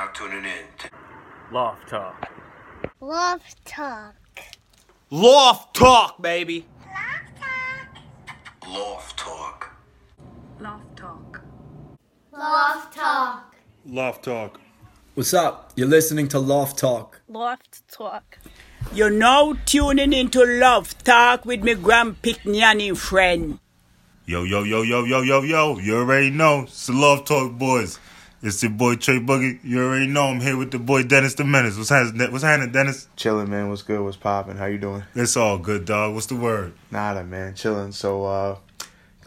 now tuning in to Loft Talk. Love Talk. Loft Talk, baby. Loft Talk. Loft Talk. Love Talk. Loft Talk. What's up? You're listening to Loft Talk. Loft Talk. You're now tuning into Love Talk with me Grand Pitnani friend. Yo, yo, yo, yo, yo, yo, yo. You already know. It's the Love Talk boys. It's your boy Trey Boogie. You already know I'm here with the boy Dennis the Menace. What's happening, what's happening Dennis? Chilling, man. What's good? What's popping? How you doing? It's all good, dog. What's the word? Nada, man. Chilling. So, uh,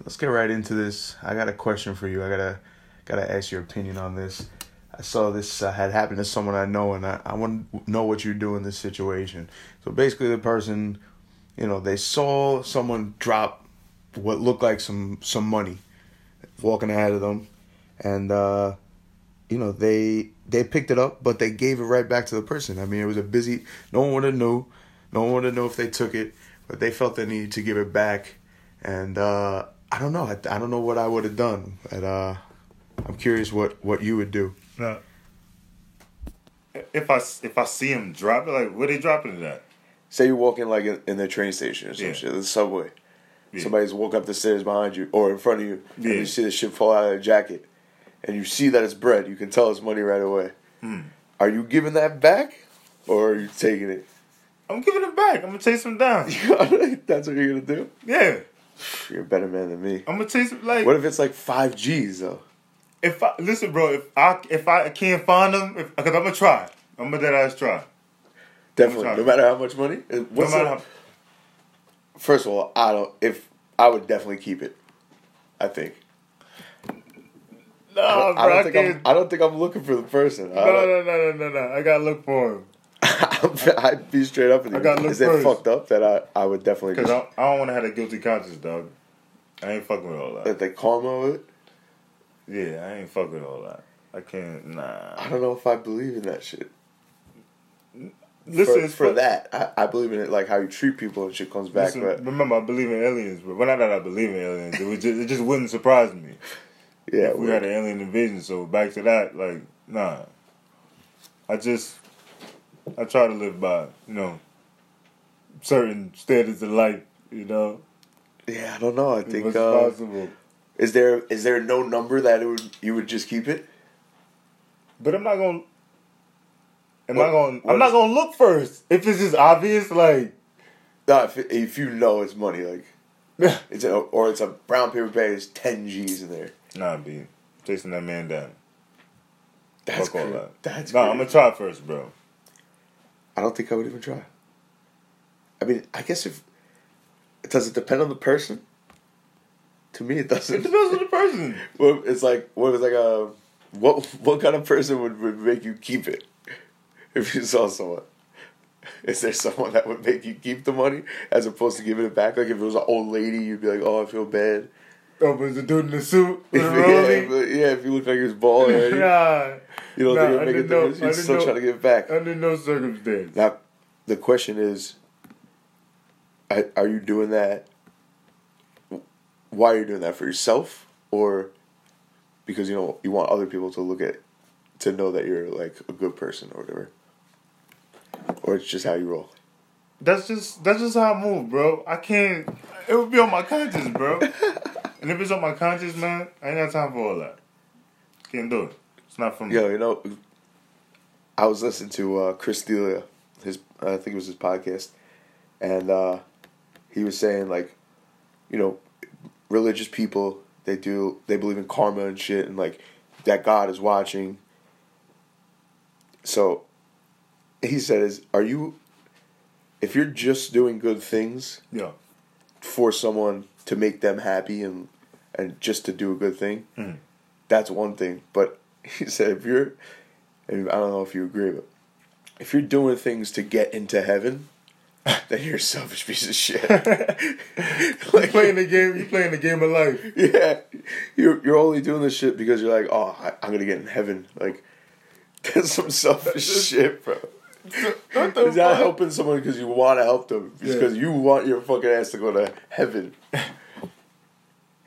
let's get right into this. I got a question for you. I gotta, gotta ask your opinion on this. I saw this uh, had happened to someone I know, and I, I want to know what you do in this situation. So basically, the person, you know, they saw someone drop what looked like some some money, walking ahead of them, and uh, you know they they picked it up, but they gave it right back to the person. I mean, it was a busy. No one would have knew. No one would have know if they took it, but they felt the need to give it back, and uh, I don't know. I, I don't know what I would have done, but uh, I'm curious what what you would do. Now, if I if I see him drop it, like where they dropping it at? Say you're walking like in, in the train station or some Yeah. shit, the subway. Yeah. Somebody's walk up the stairs behind you or in front of you, and you see the shit fall out of their jacket, and you see that it's bread. You can tell it's money right away. Hmm. Are you giving that back, or are you taking it? I'm giving it back. I'm gonna chase him down. That's what you're gonna do. Yeah, You're a better man than me. I'm gonna chase him. Like, What if it's like five G's though? if I listen, bro, if I if I can't find them, if because I'm gonna try, I'm gonna dead ass try. Definitely, sorry. no matter how much money. Uh, No matter how, First of all, I don't. If I would definitely keep it. I think. No, I don't, bro, I I, don't think I'm. I don't think I'm looking for the person. No, no, uh, no, no, no, no. I gotta look for him I'd be straight up with you. I gotta look Is it fucked up that I, I would definitely because I, I don't want to have a guilty conscience, dog. I ain't fucking with all that. that they karma with it? Yeah, I ain't fucking with all that. I can't. Nah. I don't know if I believe in that shit. Listen, for, for fuck- that, I, I believe in it like how you treat people and shit comes back. Listen, but remember, I believe in aliens, but well, not that I believe in aliens. It, just, it just wouldn't surprise me yeah, we had an alien invasion. So back to that, like, nah. I just, I try to live by, you know, certain standards of life. You know, yeah, I don't know. I think uh, possible. is there is there no number that it would you would just keep it? But I'm not gonna. Am What- I gonna? I'm not is- gonna look first. If it's just obvious, like, No, if, if you know it's money, like it's a, or it's a brown paper bag, it's ten G's in there. Nah, B, chasing that man down. That's Fuck all that. That's nah, crazy. I'm gonna try first, bro. I don't think I would even try. I mean, I guess if does it depend on the person? To me, it doesn't. It depends on the person. Well, it's like what was like a what what kind of person would, would make you keep it if you saw someone? Is there someone that would make you keep the money as opposed to giving it back? Like if it was an old lady, you'd be like, "Oh, I feel bad." Oh, but the dude in the suit with the yeah, but, yeah, if you look like you're bald already, Nah, you don't nah, think make a didn't know- You're still know- trying to get it back. under no circumstance. Now, the question is, are are you doing that? Why are you doing that for yourself, or because you know you want other people to look at, to know that you're like a good person or whatever, or it's just how you roll. That's just that's just how I move, bro. I can't. It would be on my conscience, bro. and if it's on my conscience, man, I ain't got time for all that. Can't do it. It's not for me. Yo, you know, I was listening to uh, Chris D'Elia, his I think it was his podcast, and uh, he was saying like, you know, religious people they do they believe in karma and shit, and like that God is watching. So, he says, "Are you, if you're just doing good things Yeah. for someone to make them happy and and just to do a good thing, Mhm. that's one thing. But he said if you're, and I don't know if you agree, but if you're doing things to get into heaven, then you're a selfish piece of shit. You playing the game. you're playing the game of life. yeah, you're you're only doing this shit because you're like, oh, I, I'm gonna get in heaven. Like, that's some selfish shit, bro. What the You're not helping someone because you want to help them. It's Yeah. because you want your fucking ass to go to heaven.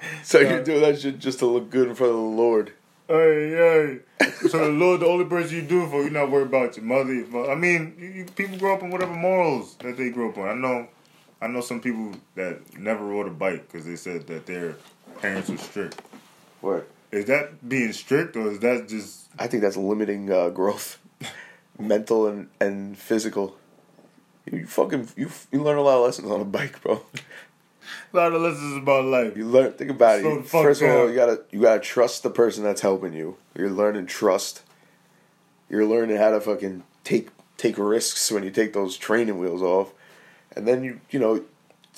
So Yeah. you do that shit just to look good in front of the Lord. Hey, hey. So the Lord, the only person you do it for, you're not worried about your mother. fa- I mean, you, you, people grow up on whatever morals that they grew up on. I know, I know some people that never rode a bike because they said that their parents were strict. What? Is that being strict or is that just I think that's limiting uh, growth, mental and, and physical. You, you fucking you you learn a lot of lessons on a bike, bro. A lot of lessons about life? You learn. Think about Slow it. First of all, you gotta you gotta trust the person that's helping you. You're learning trust. You're learning how to fucking take take risks when you take those training wheels off, and then you you know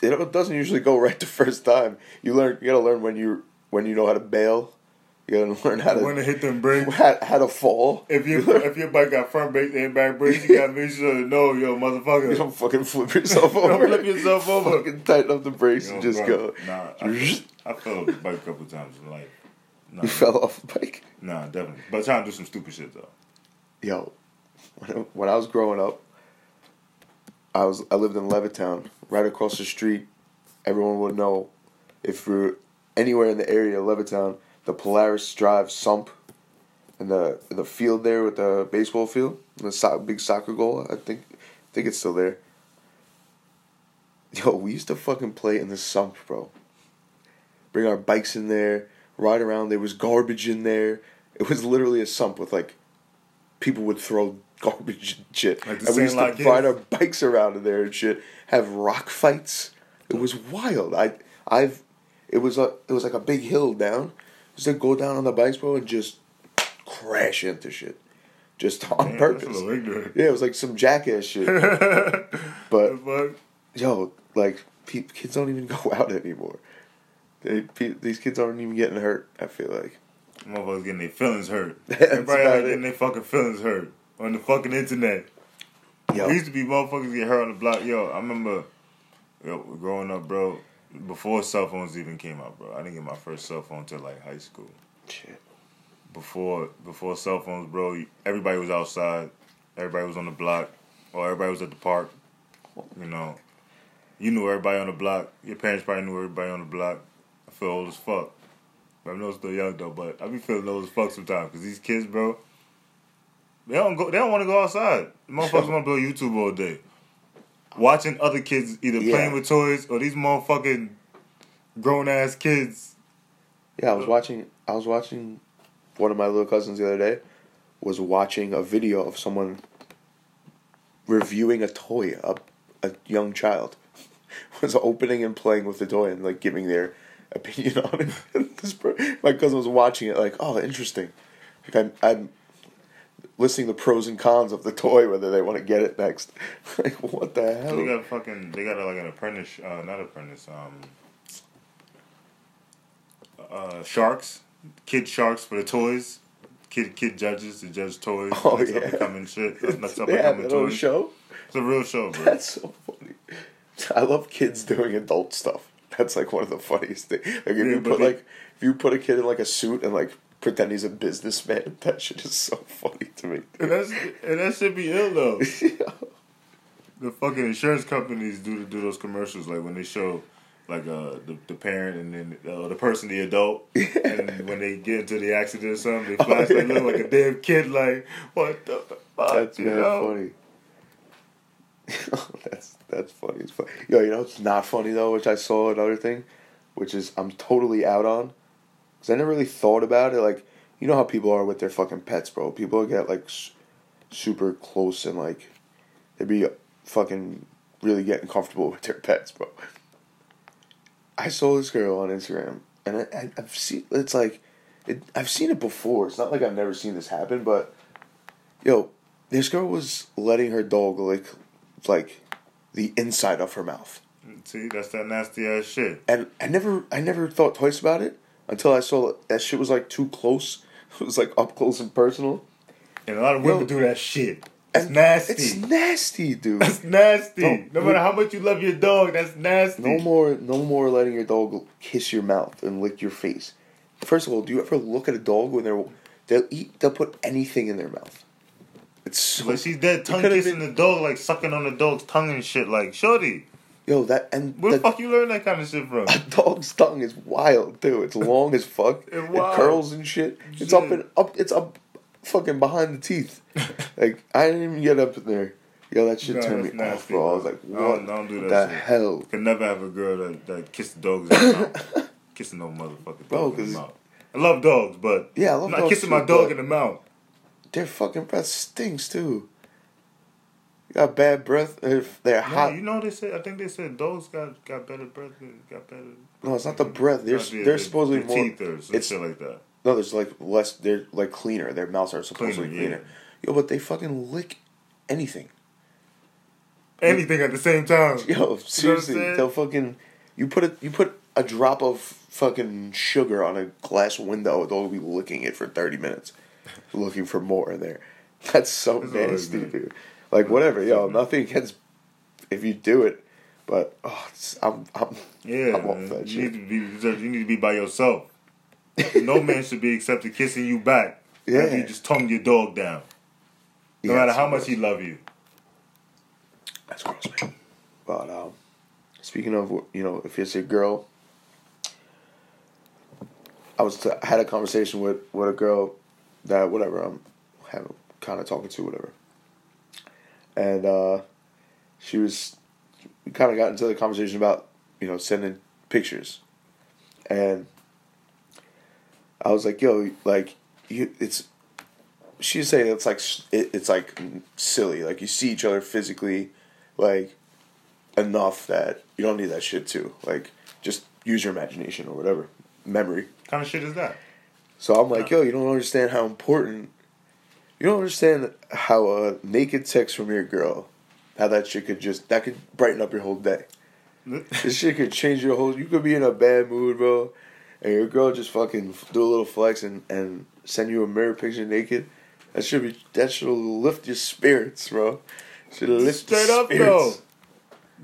it doesn't usually go right the first time. You learn you gotta learn when you when you know how to bail. You gotta learn how to When to hit them brakes. how, how to fall. If you if your bike got front brakes and back brakes, you gotta make sure to know, yo, motherfucker. You don't fucking flip yourself Don't over. flip yourself over. Fucking tighten up the brakes Yo, and just bro, go. Nah, I, I fell off the bike a couple times in life. Nah, You fell off the bike. Nah, definitely. But trying to do some stupid shit though. Yo, when I, when I was growing up, I was I lived in Levittown, right across the street. Everyone would know if you're anywhere in the area of Levittown, the Polaris Drive sump, in the in the field there with the baseball field, the so, big soccer goal. I think I think it's still there. Yo, we used to fucking play in the sump, bro. Bring our bikes in there, ride around. There was garbage in there. It was literally a sump with like people would throw garbage and shit. Like and we used to ride our bikes around in there and shit. Have rock fights. It was wild. I I've it was a it was like a big hill down. Just to go down on the bikes, bro, and just crash into shit. Just on Damn, purpose. That's a little ignorant. Yeah, it was like some jackass shit. But yo, like pe- kids don't even go out anymore. They, pe- these kids aren't even getting hurt. I feel like. Motherfuckers getting their feelings hurt. Everybody out getting their fucking feelings hurt on the fucking internet. Yo, There used to be motherfuckers get hurt on the block. Yo, I remember yo, growing up, bro, before cell phones even came out, bro. I didn't get my first cell phone till like high school. shit. Before before cell phones, bro, everybody was outside. Everybody was on the block. Or everybody was at the park. You know. You knew everybody on the block. Your parents probably knew everybody on the block. I feel old as fuck. I know I'm still young though, but I be feeling old as fuck sometimes because these kids, bro, they don't go. They don't want to go outside. The motherfuckers want to play YouTube all day, watching other kids either Yeah. playing with toys or these motherfucking grown ass kids. Yeah, I was watching. I was watching. One of my little cousins the other day was watching a video of someone reviewing a toy. A a young child was opening and playing with the toy and like giving their opinion on it. This bro, my cousin was watching it like, oh, interesting. Like I'm, I'm listing the pros and cons of the toy, whether they want to get it next. like, what the hell? They got fucking. They got like an apprentice. Uh, not apprentice. Um. Uh, sharks, kid sharks for the toys. Kid kid judges to judge toys. Oh, next yeah. up and coming shit. Next up and coming toys. show. It's a real show, bro. That's so funny. I love kids doing adult stuff. That's like one of the funniest things. Like if Yeah, you put they- like if you put a kid in like a suit and like pretend he's a businessman, that shit is so funny to me. And that's and that should be ill though. Yeah. The fucking insurance companies do do those commercials like when they show like uh the, the parent and then uh, the person the adult and when they get into the accident or something they flash they look like a damn kid like what the fuck That's you know? funny. that's that's funny as fuck. Yo, you know it's not funny though, which I saw another thing, which is I'm totally out on, because I never really thought about it. Like, you know how people are with their fucking pets, bro. People get like s- super close and like they be fucking really getting comfortable with their pets, bro. I saw this girl on Instagram, and I, I've seen it's like, it, I've seen it before. It's not like I've never seen this happen, but yo, this girl was letting her dog lick like the inside of her mouth, See, that's that nasty ass shit. and I never, I never thought twice about it until I saw that, shit was like too close. It was like up close and personal. And a lot of women Yo. do that shit. It's nasty. It's nasty, dude. that's nasty. Don't- no matter how much you love your dog, that's nasty. No more, no more letting your dog kiss your mouth and lick your face. First of all, do you ever look at a dog when they're they'll eat they'll put anything in their mouth? It's so Like she's dead tongue kissing the dog, like sucking on the dog's tongue and shit. Like, shorty, Yo, that and Where the fuck you learn that kind of shit from? a dog's tongue is wild too. It's long as fuck. It's it curls and shit. It's up Shit. and up. It's up, fucking behind the teeth. like I didn't even get up in there. Yo, that shit Nah, turned me that's off, nasty, bro. I was like, what do that the shit. hell, Could never have a girl that, that kiss the dogs in the mouth. Kissing no motherfucking Bro, dog in the mouth. I love dogs, but Yeah, I love I'm not dogs kissing too, my dog in the mouth. their fucking breath stinks too. You got bad breath if they're No, hot. you know they said. I think they said dogs got got better breath. Got better. No, it's not the breath. They're they're the- supposedly more. teeth or some it's- shit like that. No, there's like less. They're like cleaner. Their mouths are supposedly Cleaner, yeah. cleaner. Yo, but they fucking lick anything. Anything at the same time. Yo, seriously, saying? they'll fucking. You put it. You put a drop of fucking sugar on a glass window. They'll be licking it for thirty minutes, looking for more in there. That's so That's nasty, dude. Like whatever, yo. Nothing against if you do it, but oh, it's, I'm I'm Yeah, I'm off that you shit. need to be. You need to be by yourself. no man should be accepted kissing you back. Yeah. After you just tongue your dog down. No Yeah, matter how gross. much he love you. That's gross, man. But um, speaking of you know, if it's a girl, I was t- I had a conversation with with a girl that whatever I'm having kind of talking to whatever, and uh, she was we kind of got into the conversation about you know sending pictures, and I was like, yo, like you, it's. She's saying it's like it, it's like silly. Like you see each other physically, like enough that you don't need that shit too. Like just use your imagination or whatever memory. What kind of shit is that? So I'm like, yo, you don't understand how important. You don't understand how a naked text from your girl, how that shit could just that could brighten up your whole day. This shit could change your whole. You could be in a bad mood, bro, and your girl just fucking do a little flex and and send you a mirror picture naked. That should be that should lift your spirits, bro. Should lift Straight up though.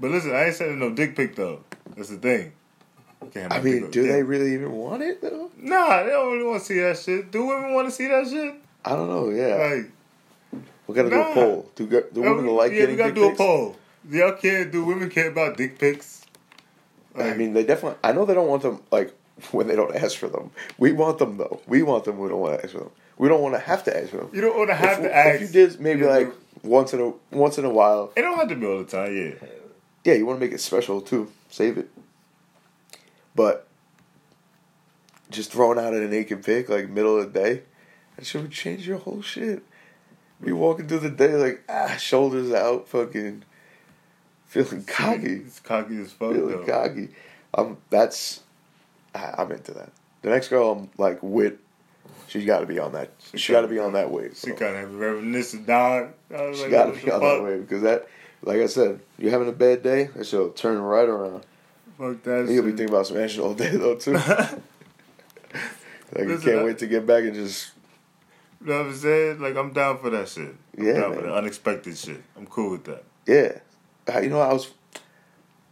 But listen, I ain't sending no dick pic though. That's the thing. Can't I mean, do go- they really even want it though? Nah, they don't really want to see that shit. Do women want to see that shit? I don't know. Yeah, Like, we gotta do a poll. Do, do women like yeah, getting we gotta do pics? a poll. Y'all care? Do women care about dick pics? I mean, they definitely. I know they don't want them like when they don't ask for them. We want them though. We want them. We don't want to ask for them. We don't want to have to ask for them. you don't want to have if, to ask. If you did, maybe Yeah, like once in a once in a while. It don't have to be all the time. Yeah. Yeah, you want to make it special too. Save it. But just throwing out a naked pic like middle of the day, that shit would change your whole shit. Be walking through the day like ah, shoulders out, fucking feeling cocky, It's cocky as fuck feeling though. cocky. Um, that's I, I'm into that. The next girl I'm like with, she's got to be on that. She got to be on that wave. She kind of have a reminiscent, dog. I She like, got to be on fuck? that wave because that, like I said, you're having a bad day. That shit'll turn right around. Fuck that You'll be thinking about smashing all day though too. like you can't I- wait to get back and just You know what I'm saying? Like, I'm down for that shit. I'm Yeah, down for that unexpected shit. I'm cool with that. yeah. Uh, You know, I was,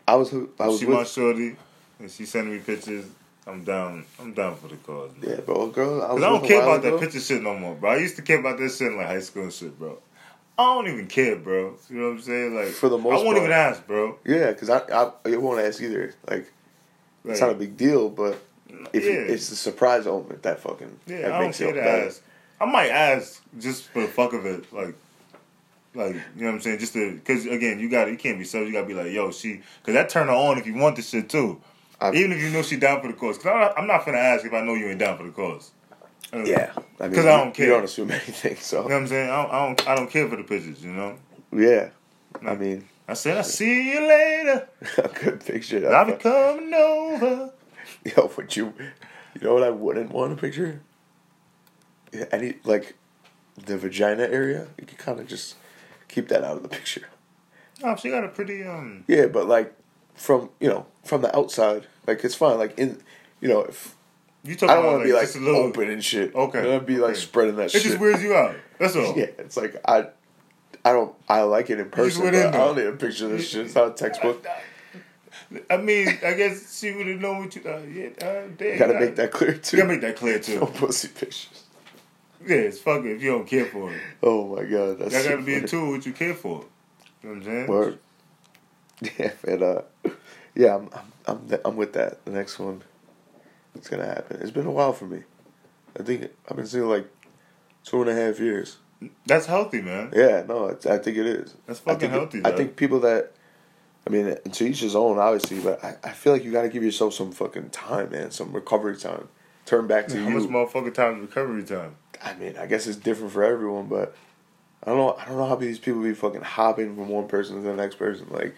I was, I was she with, my shorty, and she sending me pictures. I'm down. I'm down for the cause, man. yeah, bro, girl. I I don't care about that picture shit no more, bro. I used to care about that shit in like high school and shit, bro. I don't even care, bro. You know what I'm saying? Like For the most I won't part. even ask, bro. Yeah, because I, I, I won't ask either. Like, Like, it's not a big deal, but if you, yeah. it's the surprise element that fucking Yeah, that I don't care to better. ask. I might ask just for the fuck of it, like, like you know what I'm saying, just to because again, you got you can't be so you got to be like, yo, she, because that turn her on if you want the shit too. I- Even if you know she down for the cause, because I'm not, I'm not finna ask if I know you ain't down for the cause. Uh, Yeah, I mean, 'Cause I don't care. You don't assume anything, so You know what I'm saying? I don't, I don't, I don't care for the pictures, you know. yeah. I mean, I said, I see you later. a good picture. I'll be coming over. Yo, would you? You know what I wouldn't want a picture? Any like the vagina area. You can kind of just keep that out of the picture. Oh, she got a pretty um. Yeah, but like from you know from the outside, like it's fine. Like in you know if You talking I don't want to be like little open and shit. Okay, I want to be like okay. spreading that It shit. just weirds you out. That's all. Yeah, it's like I. I don't. I like it in person, but in I don't need a picture of this shit. It's not a textbook. I mean, I guess she would have known what you. Uh, yeah, uh, damn, You gotta make that clear too. You gotta make that clear too. no pussy pictures. Yeah, it's fucking if you don't care for it. Oh my god, that's That so gotta be a funny. tool what you care for. You know what I'm saying? Word. Yeah, and uh, yeah, I'm, I'm, I'm, th- I'm with that. The next one, it's gonna happen. It's been a while for me. I think I've been single like two and a half years. That's healthy, man. Yeah, no, it's, I think it is. That's I fucking think healthy, I think people that, I mean, to each his own, obviously, but I, I feel like you got to give yourself some fucking time, man, some recovery time. Turn back to How you. much motherfucking time is recovery time? I mean, I guess it's different for everyone, but I don't know. I don't know how these people be fucking hopping from one person to the next person. Like,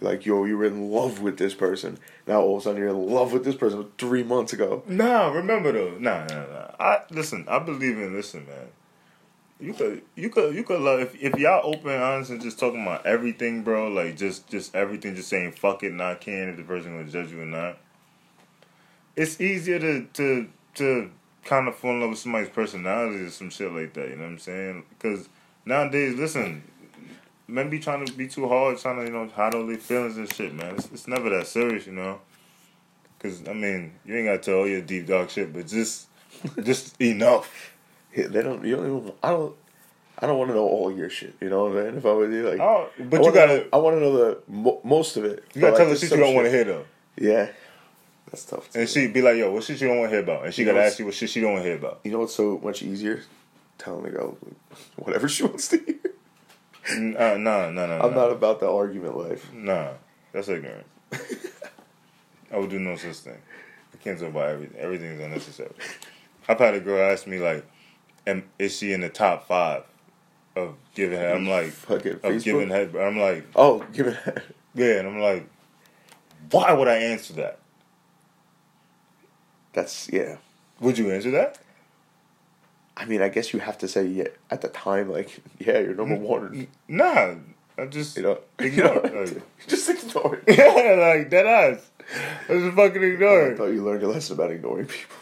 like yo, you were in love with this person. Now all of a sudden you're in love with this person three months ago. Nah, remember though. Nah, nah, nah. I listen. I believe in listen, man. You could, you could, you could love if if y'all open, honest, and just talking about everything, bro. Like just, just everything. Just saying fuck it, not caring if the person gonna judge you or not. It's easier to to to kind of fall in love with somebody's personality or some shit like that. You know what I'm saying? Because nowadays, listen, men be trying to be too hard, trying to you know hide all their feelings and shit, man. It's, it's never that serious, you know. Cause I mean, you ain't gotta tell all your deep dark shit, but just, just enough. Yeah, they don't. You don't even. I don't. I don't want to know all your shit. You know what I'm saying? If I were you, like, Oh, but I you wanna gotta- know- I want to know the mo- most of it. You gotta But, tell the shit you don't want to hear though, Yeah, that's tough. And she'd be like, "Yo, what shit you don't want to hear about?" And she You gotta ask you what shit she don't want to hear about. You know what's so much easier? Telling the girl whatever she wants to hear. N- uh, nah, nah, nah. I'm nah. not about the argument life. Nah, that's ignorant. I would do no such thing. I can't talk about everything. Everything's unnecessary. I've had a girl ask me like, am, "Is she in the top five of giving head?" I'm like, Fuck it, "Of giving head." I'm like, Oh, give it. "Yeah," and I'm like, "Why would I answer that? That's yeah. Would you answer that?" I mean, I guess you have to say yeah at the time. Like, yeah, you're number one. Nah, I just You know, ignore you it. know, Like, just ignore it. yeah, like dead ass. I just fucking ignore I thought you learned your lesson about ignoring people.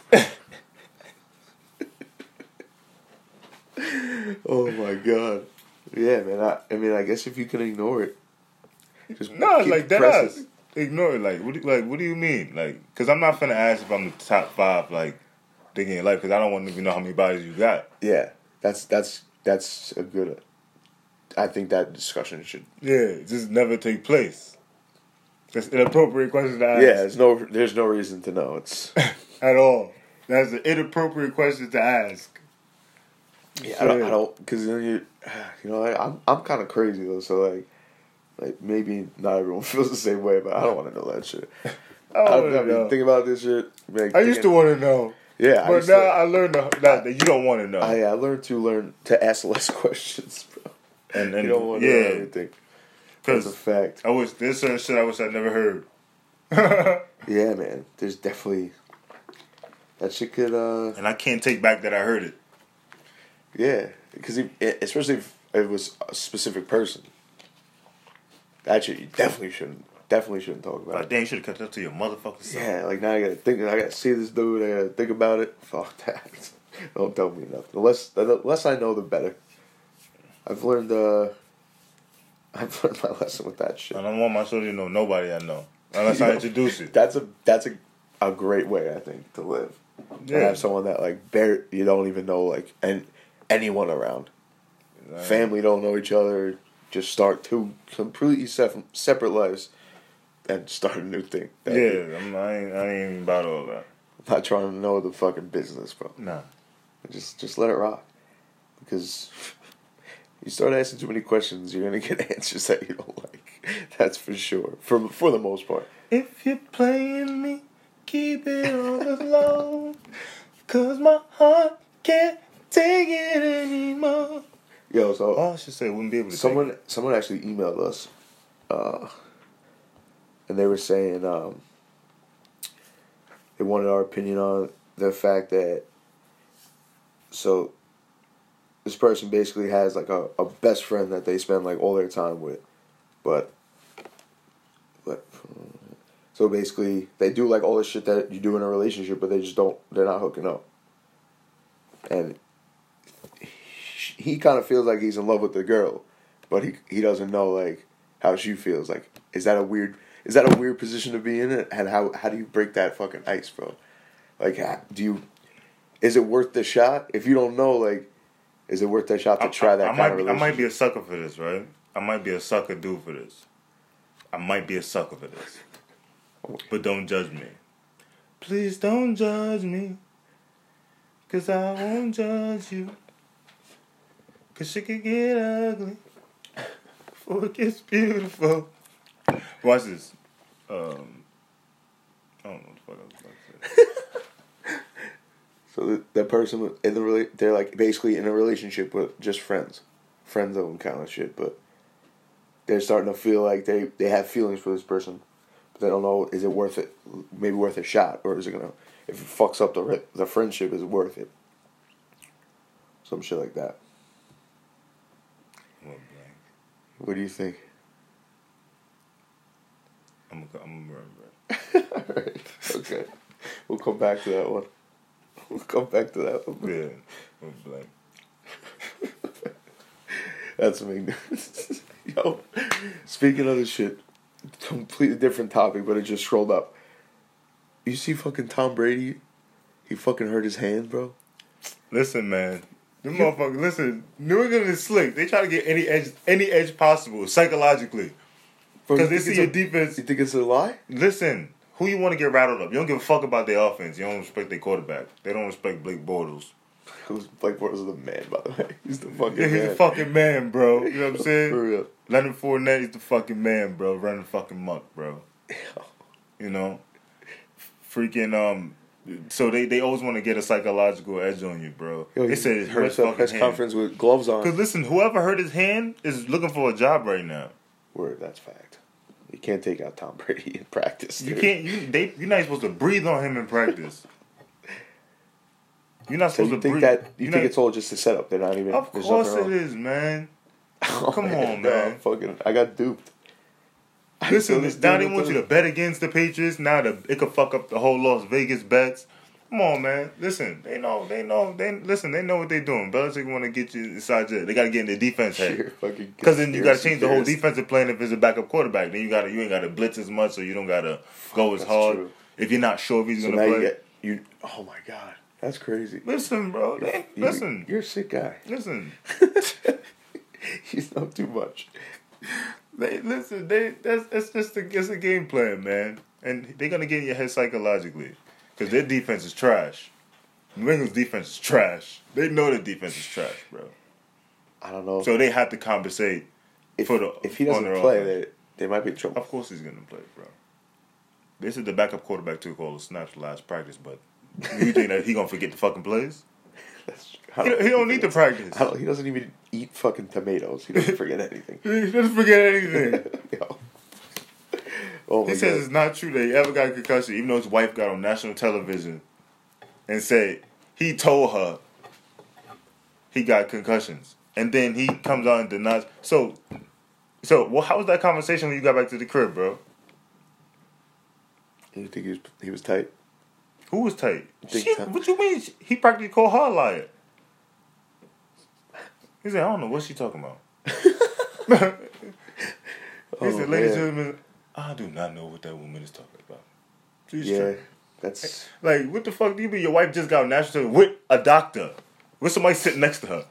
oh my god. Yeah, man. I, I mean, I guess if you can ignore it, just No, keep like dead pressing. ass. Ignore it. Like what? Do, like what do you mean? Like, cause I'm not gonna ask if I'm the top five. Like, thinking in life, cause I don't want to even know how many bodies you got. Yeah, that's that's that's a good. I think that discussion should. Yeah, just never take place. That's inappropriate question to ask. Yeah, there's no there's no reason to know. It's at all. That's an inappropriate question to ask. yeah, I don't I don't because then you you know I, I'm I'm kind of crazy though. So like like maybe not everyone feels the same way, but I don't want to know that shit. I I, don't I mean, know. think about this shit. like, I used to want to know, Yeah, but used now to- I learned to, that, that you don't want to know. I, I learned to learn to ask less questions, bro. and and you don't want to know yeah, everything. That's a fact. I wish there's certain shit I wish I never heard. Yeah, man. There's definitely that shit could. uh and I can't take back that I heard it. Yeah, because especially if it was a specific person. That shit you definitely shouldn't. Definitely shouldn't talk about. Like, damn, you should have kept that to your motherfucking self. Yeah, like now I gotta think. I gotta see this dude. I gotta think about it. Fuck that. Don't tell me nothing. The less, the less I know, the better. I've learned. uh I've learned my lesson with that shit. I don't want my shorty to know nobody I know unless I introduce it. That's a that's a a great way I think to live. To Yeah. have someone that like bare you don't even know like and anyone around. Family don't know each other. Just start two completely sef- separate lives and start a new thing. That'd Yeah, I'm, I ain't, I ain't even about all that. I'm not trying to know the fucking business, bro. Nah. Just just let it rock. Because you start asking too many questions, you're gonna get answers that you don't like. That's for sure. For for the most part. If you're playing me, keep it on the low. Cause my heart can't take it anymore. Yo, so Oh, I should say, wouldn't be able to someone someone actually emailed us, uh, and they were saying um, they wanted our opinion on the fact that so this person basically has like a, a best friend that they spend like all their time with, but but so basically they do like all the shit that you do in a relationship, but they just don't they're not hooking up, and he kind of feels like he's in love with the girl, but he he doesn't know like how she feels. Like, is that a weird is that a weird position to be in? It and how how do you break that fucking ice, bro? Like, do you is it worth the shot? If you don't know, like, is it worth that shot to try that I, kind might of be, I might be a sucker for this, right? I might be a sucker dude for this. I might be a sucker for this. But don't judge me. Please don't judge me. Cause I won't judge you. Cause shit can get ugly. Before it gets beautiful. Watch this. Um, I don't know what the fuck I was about to say. So that, that person in the they're like basically in a relationship with just friends, friend zone kind of shit. But they're starting to feel like they they have feelings for this person, but they don't know is it worth it? Maybe worth a shot, or is it gonna if it fucks up the the friendship is it worth it? Some shit like that. I'm gonna blank. What do you think? I'm gonna, I'm gonna remember. it. Alright, okay, we'll come back to that one. We'll come back to that one. Yeah, I'm blank. That's amazing. Yo, speaking of this shit, completely different topic, but it just scrolled up. You see fucking Tom Brady? He fucking hurt his hand, bro. Listen, man. Them motherfuckers, listen, New England is slick. They try to get any edge any edge possible psychologically. Because they see your a- defense. You think it's a lie? Listen, who you want to get rattled up? You don't give a fuck about their offense. You don't respect their quarterback. They don't respect Blake Bortles. Who's Blake Bortles is the man, by the way. He's the fucking Yeah, he's man. a fucking man, bro. You know what I'm saying? For real. Leonard Fournette is the fucking man, bro. Running fucking muck, bro. You know? Freaking, um, so they, they always want to get a psychological edge on you, bro. Yo, they he said it hurt his fucking press hand. conference with gloves on. Because listen, whoever hurt his hand is looking for a job right now. Word, that's fact. You can't take out Tom Brady in practice. You can't. You they. You're not supposed to breathe on him in practice. You're not So supposed you to think breathe. that you you're think not- it's all just a setup? They're not even. Of course it wrong. is, man. Oh, Come on, no, man. fucking, I got duped. Listen, this now they want you to bet against the Patriots. Now the, it could fuck up the whole Las Vegas bets. Come on, man. Listen, they know, they know, they listen. They know what they're doing. Belichick want to get you inside your. They got to get in the defense head. Because then you got to change the whole defensive plan if it's a backup quarterback. Then you got to you ain't got to blitz as much, so you don't got to go as That's hard. true. If you're not sure if he's So gonna play. you you. Oh my god, that's crazy. listen, bro. They, You- listen, you're a sick guy. listen. he's not too much. They listen. They that's that's just a it's a game plan, man. And they're gonna get in your head psychologically because their defense is trash. New England's defense is trash. They know their defense is trash, bro. I don't know. So they have to compensate. if, for the if he doesn't play, they they might be in trouble. Of course, he's gonna play, bro. This is the backup quarterback took all the snaps last practice, but you think that he gonna forget the fucking plays? That's, I He, he don't need to practice. Don't, he doesn't even eat fucking tomatoes. He doesn't forget anything. He doesn't forget anything. Yo. Oh He says god. it's not true that he ever got a concussion, even though his wife got on national television and said he told her he got concussions. And then he comes out and denies. So, so well, how was that conversation when you got back to the crib, bro? You think he was he was tight? Who was tight? She, what you mean? He practically called her a liar. He said, I don't know what she talking about. he Oh, said, ladies and gentlemen, I do not know what that woman is talking about. She's Yeah, tripping. that's Like, what the fuck do you mean your wife just got on national with a doctor? With somebody sitting next to her.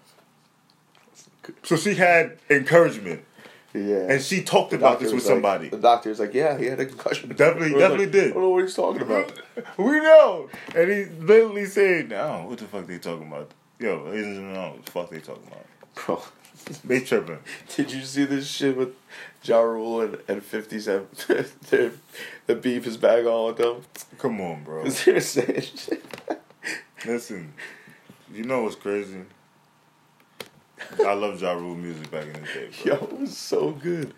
So she had encouragement. Yeah. And she talked The about this with like- somebody. the doctor's like, yeah, he had a concussion. Definitely- definitely like, did. I don't know what he's talking about. we know. And he literally said, no, what the fuck they talking about? Yo, ladies and gentlemen, I don't know what the fuck they talking about. Bro, They tripping. did you see this shit with Ja Rule and, and 50 Cent? the, the beef is back on with them. Come on, bro. They're saying shit. Listen, you know what's crazy? I love Ja Rule music back in the day, bro. Yo, it was so good.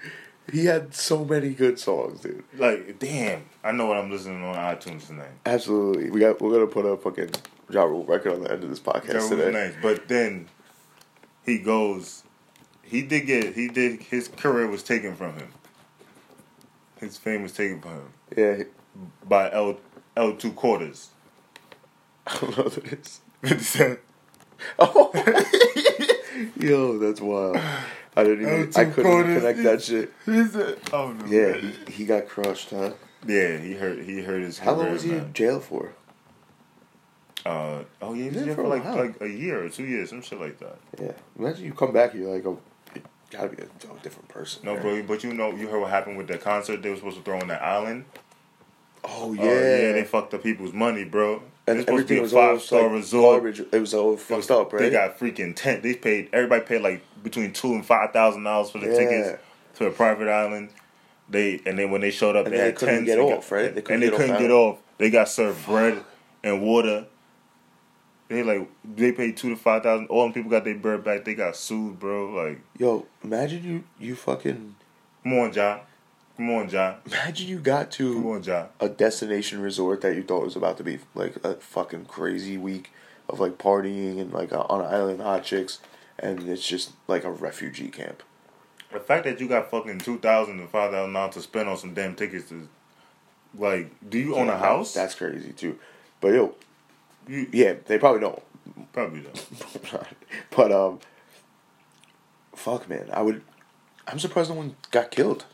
He had so many good songs, dude. Like, damn, I know what I'm listening on iTunes tonight. Absolutely. We got we're gonna put a fucking Ja Rule record on the end of this podcast today. nice, but then he goes. He did get. He did. His career was taken from him. His fame was taken from him Yeah, by L L two quarters. I don't know what it is. Fifty Cent. Oh, yo, that's wild. I didn't even. I L2 couldn't even connect that shit. He said, "Oh no." Yeah, he, he got crushed, huh? yeah. He hurt. He hurt his. How long was he in jail for? Uh, oh yeah, he was Yeah, there for for a like like a year or two years, some shit like that. Yeah, imagine you come back, you're like, oh, gotta be a, a different person. No, bro, but you know, you heard what happened with the concert they were supposed to throw on that island. Oh yeah, Oh, yeah, they fucked up people's money, bro. And it's supposed to everything was five star like, resort. Garbage. It was all fucked up, right? They got freaking tent. They paid everybody paid like between two and five thousand dollars for the Yeah. tickets to a private island. They and then when they showed up, And they they had couldn't tents get and off, right? They couldn't and they get off couldn't get off. They got served bread and water. They like they paid two to five thousand. All them people got their bread back. They got sued, bro. Like, Yo, imagine you you fucking come on, John. Come on, John. imagine you got Come to on, John. a destination resort that you thought was about to be like a fucking crazy week of like partying and like on an island hot chicks, and it's just like a refugee camp. The fact that you got fucking two thousand and five thousand dollars to spend on some damn tickets is like, do you own a house? That's crazy too. But yo, you, yeah, they probably don't. probably don't. but um, fuck, man, I would. I'm surprised no one got killed.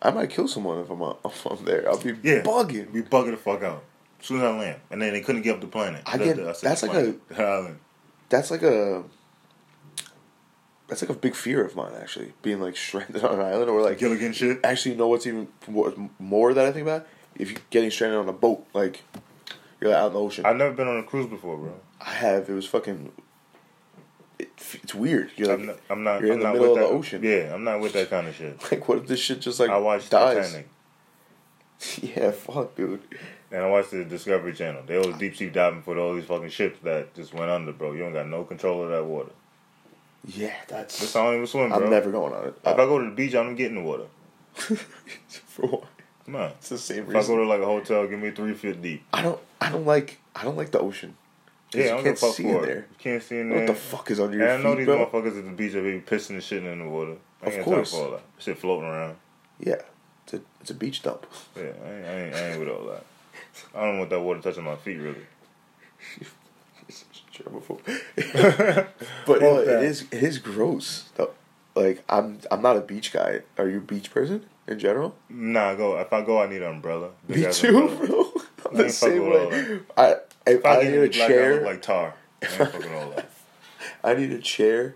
I might kill someone if I'm uh, if I'm there. I'll be Yeah, bugging. We bugging the fuck out. As soon as I land, and then they couldn't get up the planet. I get- the- said that's like planet. The island. That's like a. That's like a big fear of mine, actually, being like stranded on an island or like Gilligan shit. Actually, you know what's even more, more that I think about? If you're getting stranded on a boat, like you're out in the ocean. I've never been on a cruise before, bro. I have. It was fucking. It, it's weird. You're like, I'm not. I'm not. you're I'm in the middle with of the that, ocean. Yeah, I'm not with that kind of shit. Like, what if this shit just like I watched dies? Titanic Yeah, fuck, dude. and I watched the Discovery Channel. They was deep sea diving for all these fucking ships that just went under, bro. You don't got no control of that water. Yeah, that's. This I don't even swim, bro. I'm never going on it. If I go to the beach, I don't get in the water. For what? Nah. It's the same If I reason. go to like a hotel, give me three feet deep. I don't. I don't like. I don't like the ocean. Yeah, I don't can't give a fuck see for in it. there. You can't see in there. What the fuck is under your And I know feet, these bro? motherfuckers at the beach are be pissing and shitting in the water. I Of ain't got course. time for all that. Shit floating around. Yeah, it's a it's a beach dump. Yeah, I ain't, I ain't, I ain't with all that. I don't want that water touching my feet, really. germaphobe. but no, it is it is gross. though. Like I'm I'm not a beach guy. Are you a beach person in general? Nah, go. If I go, I need an umbrella. Me too, umbrella. bro. I'm the same fucking with all way. I if I, I, need a in black, I chair, like tar. I all that. I need a chair,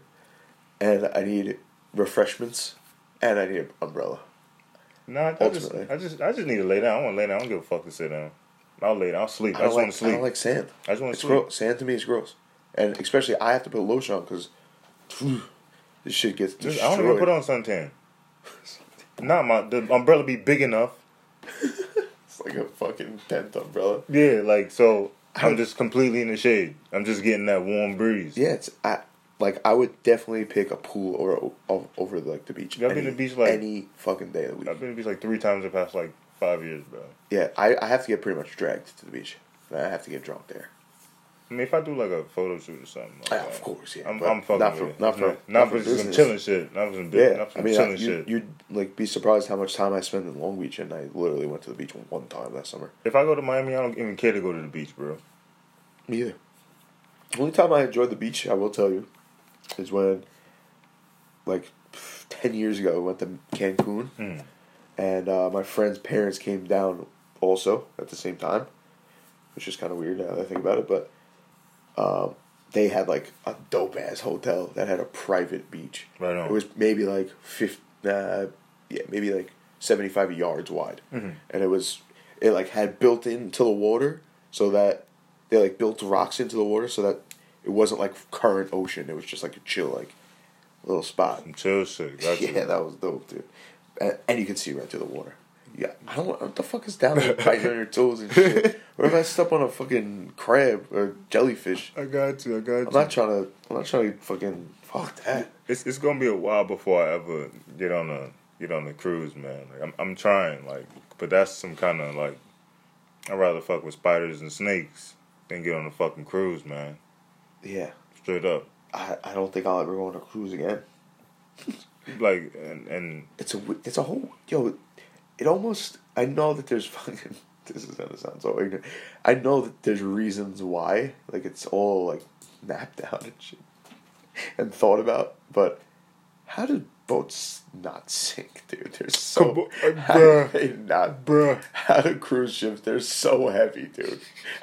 and I need refreshments, and I need an umbrella. Nah, I just, I just, I just need to lay down. I want to lay down. I don't give a fuck to sit down. I'll lay down. I'll sleep. I, I just like want to sleep. I don't like sand. I just want to It's sleep. gross. Sand to me is gross, and especially I have to put lotion on because this shit gets destroyed. I don't even put on suntan. Nah, my the umbrella be big enough. It's like a fucking tent umbrella. Yeah, like so. I'm just completely in the shade. I'm just getting that warm breeze. Yeah, it's I like I would definitely pick a pool or over like the beach. Ever been to the beach, like- any fucking day of the week? I've been to the beach like three times in the past like five years, bro. Yeah, I, I have to get pretty much dragged to the beach. I have to get drunk there. I mean, if I do like a photo shoot or something, like of course, yeah, I'm, I'm fucking not with for- it. not for- not, not for, for some chilling shit. Not for some, Yeah, not for I some mean, I, you, shit. you'd like be surprised how much time I spend in Long Beach, and I literally went to the beach one time last summer. If I go to Miami, I don't even care to go to the beach, bro. Me either. The only time I enjoyed the beach, I will tell you, is when, like, ten years ago, I went to Cancun, Mm. and uh, my friend's parents came down also at the same time, which is kind of weird now that I think about it. But um, they had like a dope ass hotel that had a private beach. Right on. It was maybe like fifty, uh, yeah, maybe like seventy five yards wide, Mhm. and it was it like had built into the water so that they like built rocks into the water so that it wasn't like current ocean. It was just like a chill like little spot. Chill shit. Got you. Yeah, that was dope, dude. And, and you could see right through the water. Yeah, I don't. What the fuck is down there biting on your toes and shit? What if I step on a fucking crab or jellyfish? I got you. I got you. I'm not trying to. I'm not trying to fucking fuck that. It's it's gonna be a while before I ever get on a get on the cruise, man. Like I'm I'm trying, like, but that's some kind of like I'd rather fuck with spiders and snakes than get on a fucking cruise, man. Yeah, Straight up, I, I don't think I'll ever go on a cruise again. like and and It's a it's a whole yo. It almost I know that there's fucking. This is gonna sound so ignorant. I know that there's reasons why, like it's all like mapped out and shit, and thought about. But how do boats not sink, dude? They're so. On, uh, how do bruh. they not, Bruh. How do cruise ships? They're so heavy, dude.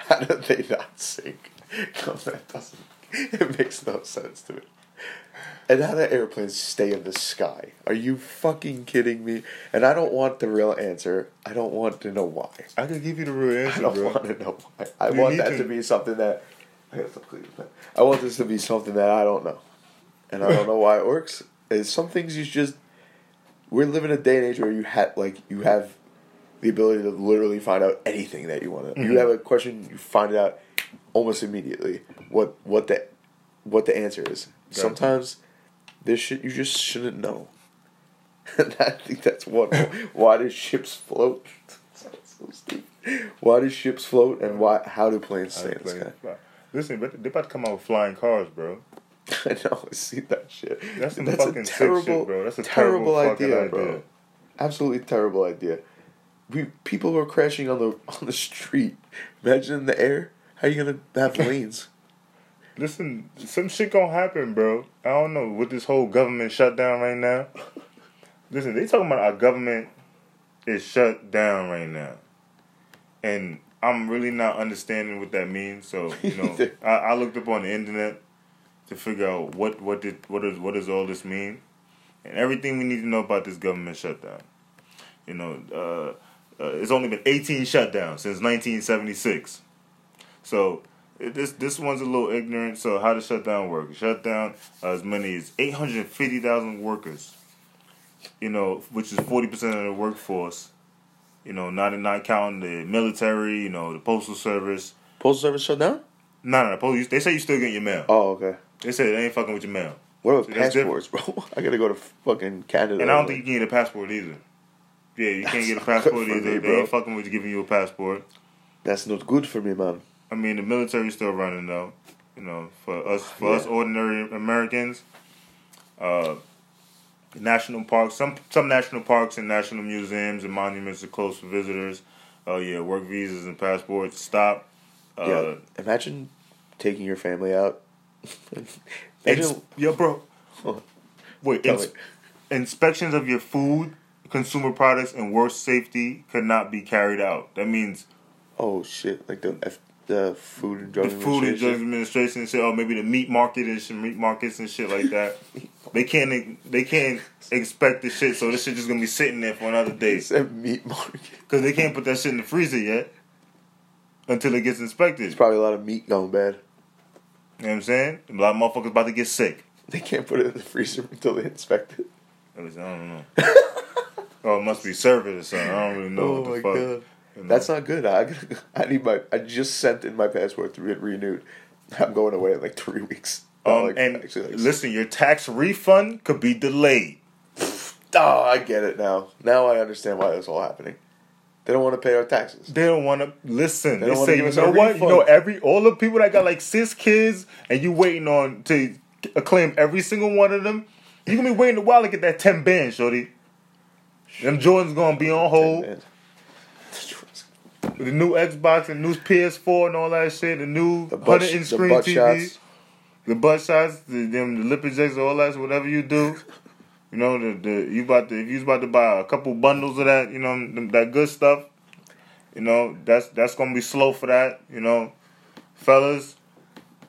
How do they not sink? No, that doesn't. It makes no sense to me. And how do airplanes stay in the sky? Are you fucking kidding me? And I don't want the real answer. I don't want to know why. I could give you the real answer. I don't bro. want to know why. I You want that to- to be something that. I. I want this to be something that I don't know, and I don't know why it works. Is some things you just. We're living a day and age where you have like you have the ability to literally find out anything that you want to. Mm-hmm. You have a question, you find it out almost immediately. What what the what the answer is. Sometimes this shit you just shouldn't know. And I think that's one. why do ships float? So stupid. Why do ships float and why? How do planes stay in the sky? fly. Listen, but they about to come out with flying cars, bro. I know. I see that shit. That's some That's fucking terrible, shit, bro. That's a terrible, terrible idea, idea. bro. Absolutely terrible idea. We people are crashing on the on the street. Imagine in the air. How you gonna have lanes? Listen, some shit gonna happen, bro. I don't know with this whole government shutdown right now. Listen, they talking about our government is shut down right now, and I'm really not understanding what that means. So you know, I, I looked up on the internet to figure out what what did what is what does all this mean, and everything we need to know about this government shutdown. You know, uh, uh, it's only been 18 shutdowns since 1976. So this this one's a little ignorant. So how does shutdown work? Shut down uh, as many as 850,000 workers. You know, which is 40 percent of the workforce. You know, not not counting the military. You know, the postal service. Postal service shut down? No, no, the police. They say you still get your mail. Oh, okay. They say they ain't fucking with your mail. What about that's passports, bro? I gotta go to fucking Canada. And I don't think you can get a passport either. Yeah, you can't get a passport either. me, they ain't fucking with giving you a passport. that's not good for me, man. I mean, the military's still running though. You know, for us, for us ordinary Americans, uh, national parks, some some national parks and national museums and monuments are closed for visitors. Oh yeah, work visas and passports stop. Uh, yeah. Imagine taking your family out. Imagine, yo, bro. Wait, ins- inspections of your food, consumer products, and work safety could not be carried out. That means oh shit! Like the F, the food and drug the Food and Drug Administration. And shit, or maybe the meat market and shit, meat markets and shit like that. they can't they can't expect the shit, so this shit just gonna be sitting there for another day It's meat market. because they can't put that shit in the freezer yet until it gets inspected. There's probably a lot of meat going bad. You know what I'm saying? A lot of motherfuckers about to get sick. They can't put it in the freezer until they inspect it. At least I don't know. oh, it must be service or something. I don't really know oh what my the fuck. god, you that's not good. I I need my. I just sent in my passport to get renewed. I'm going away in like three weeks. Um, Like, and actually, like, listen, your tax refund could be delayed. Oh, I get it now. Now I understand why this all happening. They don't want to pay our taxes. They don't want to listen. They They, say, you know what? You know, every all the people that got like six kids, and you waiting on to claim every single one of them. You gonna be waiting a while to get that ten band, shorty. Them Jordans gonna be on hold. The new Xbox and new PS4 and all that shit, the new The butt, hundred inch the screen butt TV, shots. the butt shots, the them the lip injections, all that, whatever you do. You know, the, the you about to if you about to buy a couple bundles of that, you know, that good stuff. You know, that's that's gonna be slow for that. You know, fellas,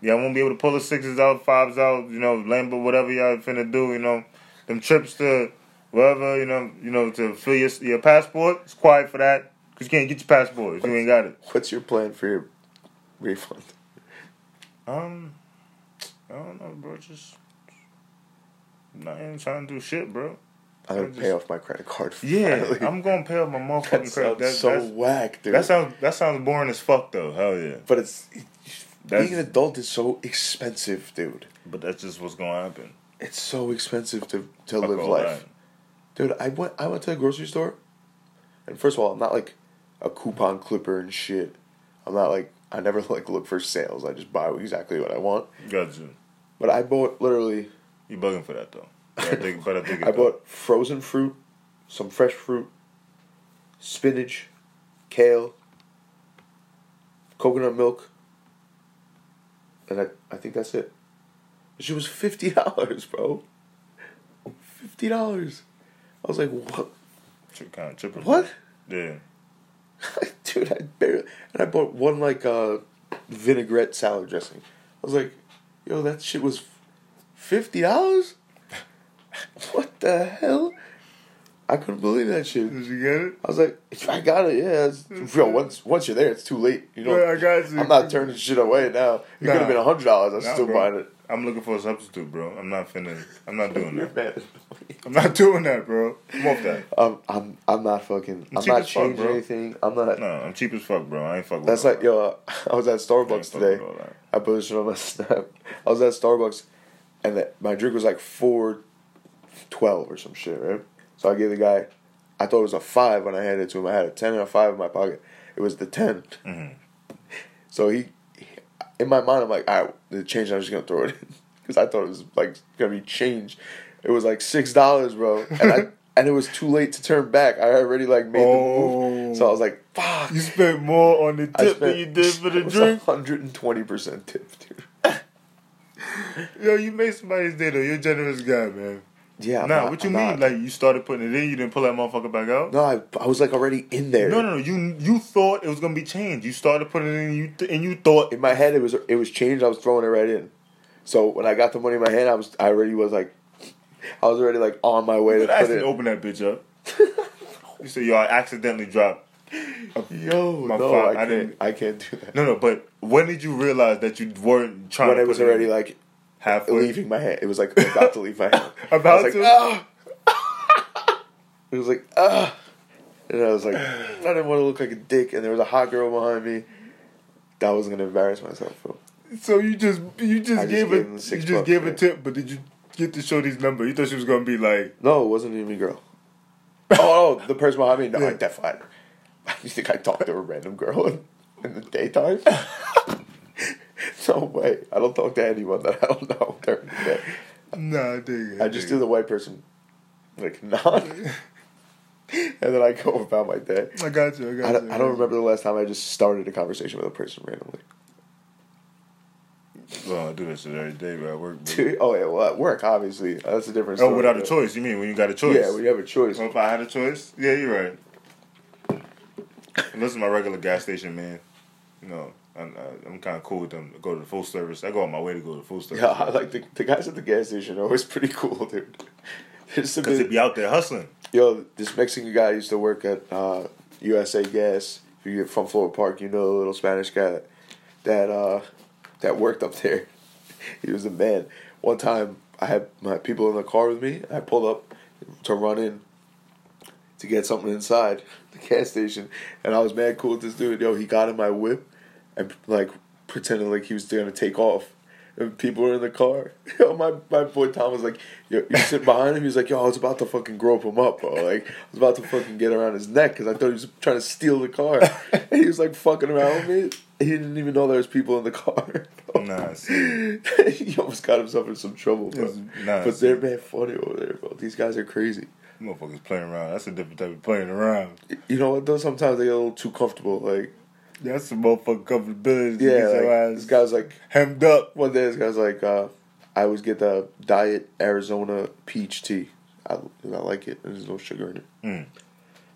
y'all won't be able to pull the sixes out, fives out. You know, Lambo, whatever y'all finna do. You know, them trips to wherever. You know, you know to fill your your passport. It's quiet for that because you can't get your passport if you ain't got it. What's your plan for your refund? Um, I don't know, bro. Just not even trying to do shit, bro. I'm gonna pay off my credit card. Yeah, finally. I'm gonna pay off my motherfucking That credit. sounds so that's- whack, dude. that sounds that sounds boring as fuck though. Hell yeah. but it's That's- being an adult is so expensive, dude. But that's just what's gonna happen. It's so expensive to to Fuck live life, dude. I went I went to the grocery store, and first of all, I'm not like a coupon clipper and shit. I'm not like I never like look for sales. I just buy exactly what I want. that. Got you. But I bought literally. You bugging for that though. Better think, better think I bought frozen fruit, some fresh fruit, spinach, kale, coconut milk, and I, I think that's it. She was fifty dollars, bro. Fifty dollars. I was like, what? kind of. What? Yeah. Dude, I barely. And I bought one like uh, vinaigrette salad dressing. I was like, yo, that shit was Fifty dollars? What the hell? I couldn't believe that shit. Did you get it? I was like, I got it. Yeah, it's, yo, once once you're there, it's too late. You know, Yeah, I got you. I'm not turning shit away now. It could have been a hundred dollars. I'm Nah, still bro. buying it. I'm looking for a substitute, bro. I'm not finna. I'm not doing that. I'm not doing that, bro. I'm off that. I'm I'm I'm not fucking. I'm, cheap not as fuck, changing anything. I'm not. No, I'm cheap as fuck, bro. I ain't fuck That's like that. yo. I was at Starbucks fuck today. with all that. I posted on my snap. I was at Starbucks, and the, my drink was like four twelve or some shit, right? So I gave the guy. I thought it was a five when I handed it to him. I had a ten and a five in my pocket. It was the 10 Mhm. So he- in my mind, I'm like, all right, the change. I'm just gonna throw it in because I thought it was like gonna be change. It was like six dollars, bro, and I. And it was too late to turn back. I already like made the move, oh. so I was like, "Fuck!" You spent more on the tip spent- than you did for the it was drink. 120 percent tip, dude. Yo, you made somebody's day though. You're a generous guy, man. Yeah. Nah, not- what you I'm mean? not. Like you started putting it in, you didn't pull that motherfucker back out? No, I, I was like already in there. No, no, no. You you thought it was gonna be changed. You started putting it in, you th- and you thought In my head, it was it was changed. I was throwing it right in. So when I got the money in my hand, I was I already was like, I was already like on my way to put it. open that bitch up. you said yo, I accidentally dropped. Yo, My no. I I can't. didn't- I can't do that. No, no. But when did you realize that you weren't trying? When to it was already in like halfway. leaving my hand, it was like about to leave my hand. About I was to? like, ah. it was like ah, and I was like, I didn't want to look like a dick, and there was a hot girl behind me. That was gonna embarrass myself. Bro. So you just you just I gave a you just bucks, gave a tip, but did you get to show these number? You thought she was gonna be like, No, it wasn't even a girl. oh, oh, the person behind me. No, I Yeah. definitely. You think I talked to a random girl in, in the daytime? no way. I don't talk to anyone that I don't know during the day. Nah, I dig. I just do the white person, like nod, and then I go about my day. I got you. I got I don't, you. I don't remember the last time I just started a conversation with a person randomly. Well, I do this shit every day, but I work. Dude, oh yeah, well at work obviously uh, that's a different. Oh, story, without a but- choice? You mean when you got a choice? Yeah, when you have a choice. Well, if I had a choice, yeah, you're right. This is my regular gas station, man. You know, I'm, I'm kind of cool with them. Go to the full service. I go on my way to go to the full service. Yeah, I like the the guys at the gas station are always pretty cool, dude. Because they be out there hustling. yo, this Mexican guy used to work at uh, USA Gas. If you're from Floral Park, you know the little Spanish guy that that, uh, that worked up there. He was a man. One time, I had my people in the car with me. I pulled up to run in to get something inside the gas station, and I was mad cool with this dude. Yo, he got in my whip and like pretended like he was gonna take off. And people were in the car. Yo, my, my boy Tom was like, yo, you sit behind him. He was like, yo, I was about to fucking grope him up, bro. Like, I was about to fucking get around his neck because I thought he was trying to steal the car. and he was like fucking around with me. He didn't even know there was people in the car. Nah, see. he almost got himself in some trouble, bro. Nah, but they're man funny over there, bro. These guys are crazy. Motherfuckers playing around. That's a different type of playing around. You know what though? Sometimes they get a little too comfortable. Like, That's some motherfucking comfortability. yeah, like, this guy's like, hemmed up. one day this guy's like, uh, I always get the diet Arizona peach tea. I, I like it. There's no sugar in it. Mm.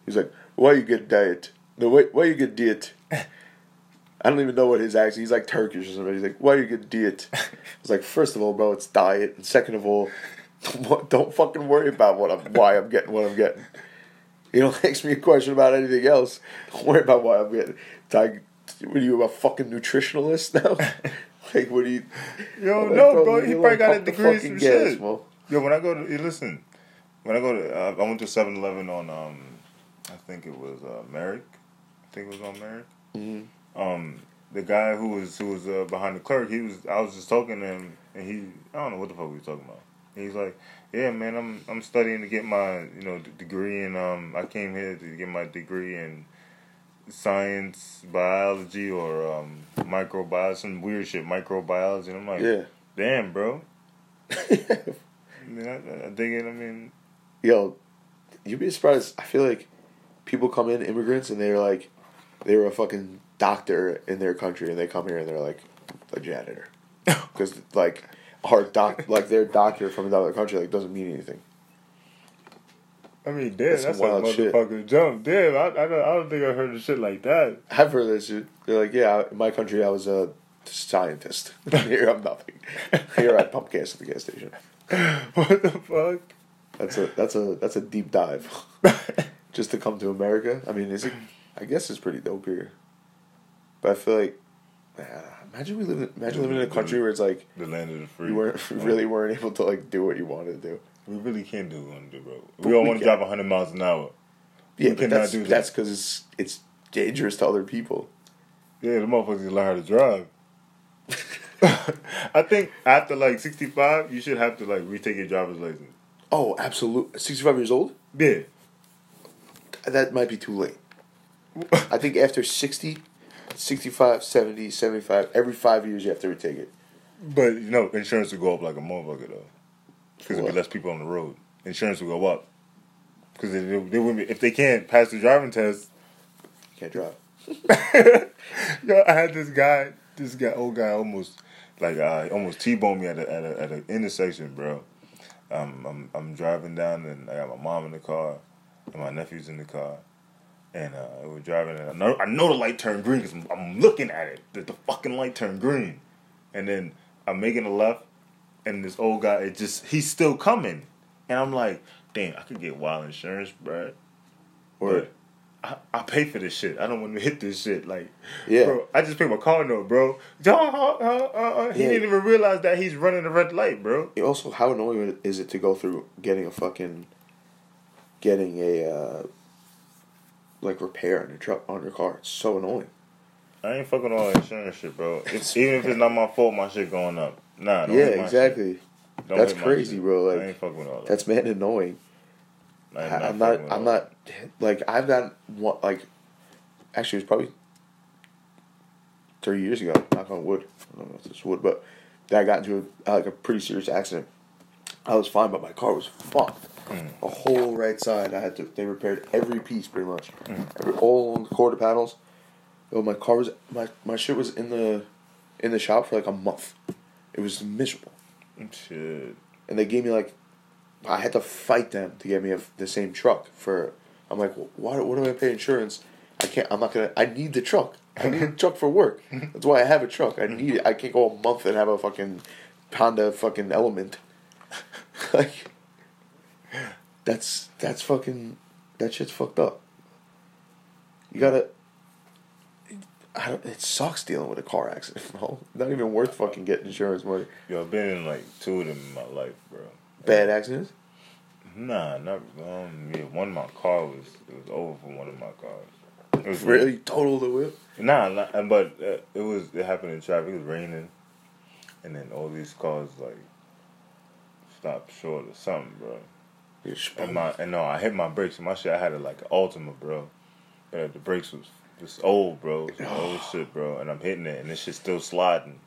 He's like, why you get diet? No, wait, why you get diet? I don't even know what his accent. He's like Turkish or something. He's like, why you get diet? I was like, first of all, bro, it's diet, and second of all, don't, don't fucking worry about what I'm, why I'm getting what I'm getting. You don't ask me a question about anything else. Don't worry about why I'm getting. Like, what are you a fucking nutritionalist now? like, what do you? Yo, like, no, bro. leave He probably got a degree some gas, shit. Mo. Yo, when I go to, hey, listen, when I go to, uh, I went to 7 Eleven on, um, I think it was uh, Merrick. I think it was on Merrick. Mhm. Um, the guy who was who was uh, behind the clerk, he was. I was just talking to him, and he, I don't know what the fuck we was talking about. He's like, "Yeah, man, I'm I'm studying to get my you know d- degree and um I came here to get my degree in science, biology, or um microbiology, some weird shit, microbiology." And I'm like, Yeah. damn, bro. I mean, I, I dig it. I mean, Yo, you'd be surprised. I feel like people come in, immigrants, and they're like, they were a fucking doctor in their country, and they come here and they're like a janitor. Because, like, our doc, like, their doctor from another country, like, doesn't mean anything. I mean, damn, That's that's, some wild shit. motherfucking jump. Damn, I, I, don't, I don't think I heard of shit like that. I've heard this shit. They're like, yeah, in my country, I was a, scientist. Here I'm nothing. Here I pump gas at the gas station. what the fuck? That's a that's a that's a deep dive. Just to come to America. I mean, is it? I guess it's pretty dope here. But I feel like, uh, imagine we live. In, imagine living in a country where it's like The land of the free. you weren't really weren't able to like do what you wanted to do. We really can't do what we want to do, bro. But We all want to drive 100 miles an hour. Yeah, We but that's do that. that's because it's it's dangerous to other people. Yeah, the motherfuckers learn how to drive. I think after like 65, you should have to like retake your driver's license. Oh, absolutely. Sixty five years old. Yeah. That might be too late. I think after 60, 65, 70, 75, every five years you have to retake it. But you know, insurance will go up like a motherfucker though, because there'll be less people on the road. Insurance will go up because they, they, they wouldn't be, if they can't pass the driving test. Can't drive. Yo, I had this guy, this guy, old guy, almost like uh, almost t-boned me at a, at a, at an intersection, bro. Um, I'm I'm driving down and I got my mom in the car and my nephew's in the car, and uh, we're driving and I know I know the light turned green because I'm, I'm looking at it. The, the fucking light turned green, and then I'm making a left, and this old guy, it just he's still coming, and I'm like, damn, I could get wild insurance, bro. Or I, I pay for this shit. I don't want to hit this shit. Like, Yeah. bro, I just paid my car note, bro. Uh, uh, he Yeah. didn't even realize that he's running a red light, bro. also, how annoying is it to go through getting a fucking, getting a, uh, like repair on your truck on your car? It's so annoying. I ain't fucking all that insurance shit, bro. It's, even if it's not my fault, my shit going up. Nah, yeah, exactly. That's crazy, shit. bro, like, I ain't fucking with all that. That's man annoying. I am I, I'm not. I'm not. Like I've got one. Like, actually, it was probably three years ago. Knock on wood. I don't know if it's wood, but that I got into a, like a pretty serious accident. I was fine, but my car was fucked. Mm. The whole right side, I had to. They repaired every piece pretty much, Mm. every all the quarter panels. Yo, my car was my my shit was in the in the shop for like a month. It was miserable. Shit. and they gave me like I had to fight them to get me a, the same truck for. I'm like, why? What do I pay insurance? I can't. I'm not gonna. I need the truck. I need a truck for work. That's why I have a truck. I need it. I can't go a month and have a fucking Honda fucking Element. like, that's that's fucking that shit's fucked up. You gotta. I don't, it sucks dealing with a car accident, bro. Not even worth fucking getting insurance money. Yo, I've been in like two of them in my life, bro. Bad accidents. Nah, not um. Yeah, one of my car was it was over for one of my cars. It was Really total the whip. Nah, nah but uh, it was it happened in traffic. It was raining, and then all these cars like stopped short or something, bro. You're And my and no, I hit my brakes. And my shit, I had a, like an Altima, bro. But the brakes was was old, bro. It old shit, bro. And I'm hitting it, and this shit's still sliding.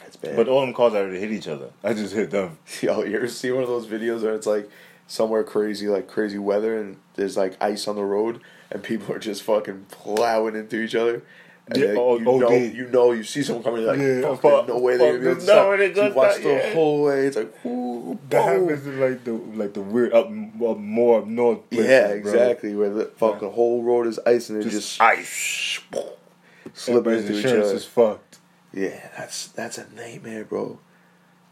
That's bad. But all them cars I already hit each other. I just hit them. Yo, you ever see one of those videos where it's like somewhere crazy, like crazy weather, and there's like ice on the road, and people are just fucking plowing into each other. And Yeah, oh, you oh, know, you know, you see someone coming, you're like, Yeah, fuck, fuck, no way they're able to no stop. You watch the yeah. whole way. It's like, ooh, That boom. happens in like the like the weird up, up more up north. Places, Yeah, bro. exactly. Where the fuck the whole road is ice and it Just, just, ice. slipping into each other. is fucked. Yeah, that's that's a nightmare, bro.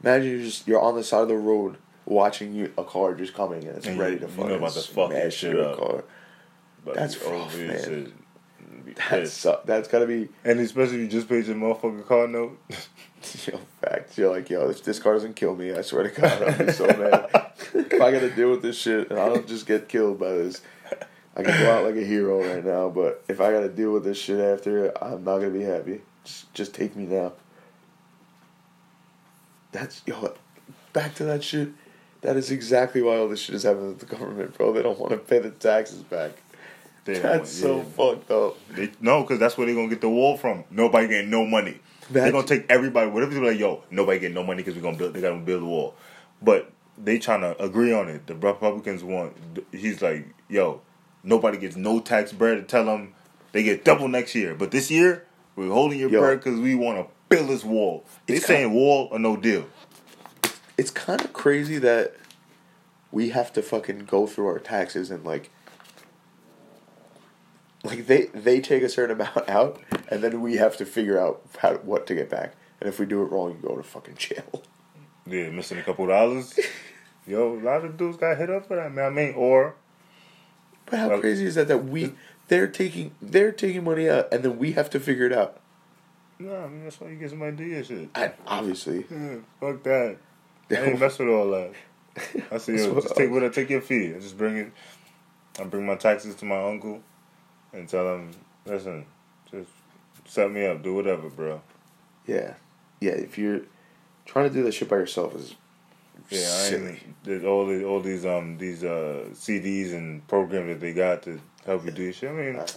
Imagine you're just you're on the side of the road watching you a car just coming and it's And ready you- to you fucking know about to fuck shit up. car. But That's rough, man. Shit, be That's pissed. su- that's gotta be And especially if you just paid your motherfucking car note. yo fact. You're like, yo, if this car doesn't kill me, I swear to God, I'll be so mad. if I gotta deal with this shit and I don't just get killed by this, I can go out like a hero right now. But if I gotta deal with this shit after, I'm not gonna be happy. Just, just take me now. That's yo. Back to that shit. That is exactly why all this shit is happening with the government, bro. They don't want to pay the taxes back. They That's so want- fucked up. They, no, because that's where they're gonna get the wall from. Nobody getting no money. They're gonna take everybody. What if they're like, yo, nobody getting no money because we're gonna build. They gotta build the wall, but they trying to agree on it. The Republicans want. He's like, yo, nobody gets no tax bread to tell them they get double next year, but this year we're holding your Yo. bread because we want to build this wall. They It's saying wall or no deal. it's kind of crazy that we have to fucking go through our taxes and like like they they take a certain amount out, and then we have to figure out how what to get back. And if we do it wrong, you go to fucking jail. Yeah, missing a couple dollars. Yo, a lot of dudes got hit up for that, man. I mean, or But how crazy is that? That we they're taking they're taking money out, and then we have to figure it out. nah, I mean that's why you get some your shit. I, obviously, Yeah, fuck that. I ain't mess with all that. I say, yo, just take what I take your fee. I just bring it. I bring my taxes to my uncle, and tell them, listen, just set me up, do whatever, bro. yeah, yeah. If you're trying to do that shit by yourself, is Yeah, I silly. There's all these, all these, um, these uh, CDs and programs that they got to help you do shit. I mean, uh,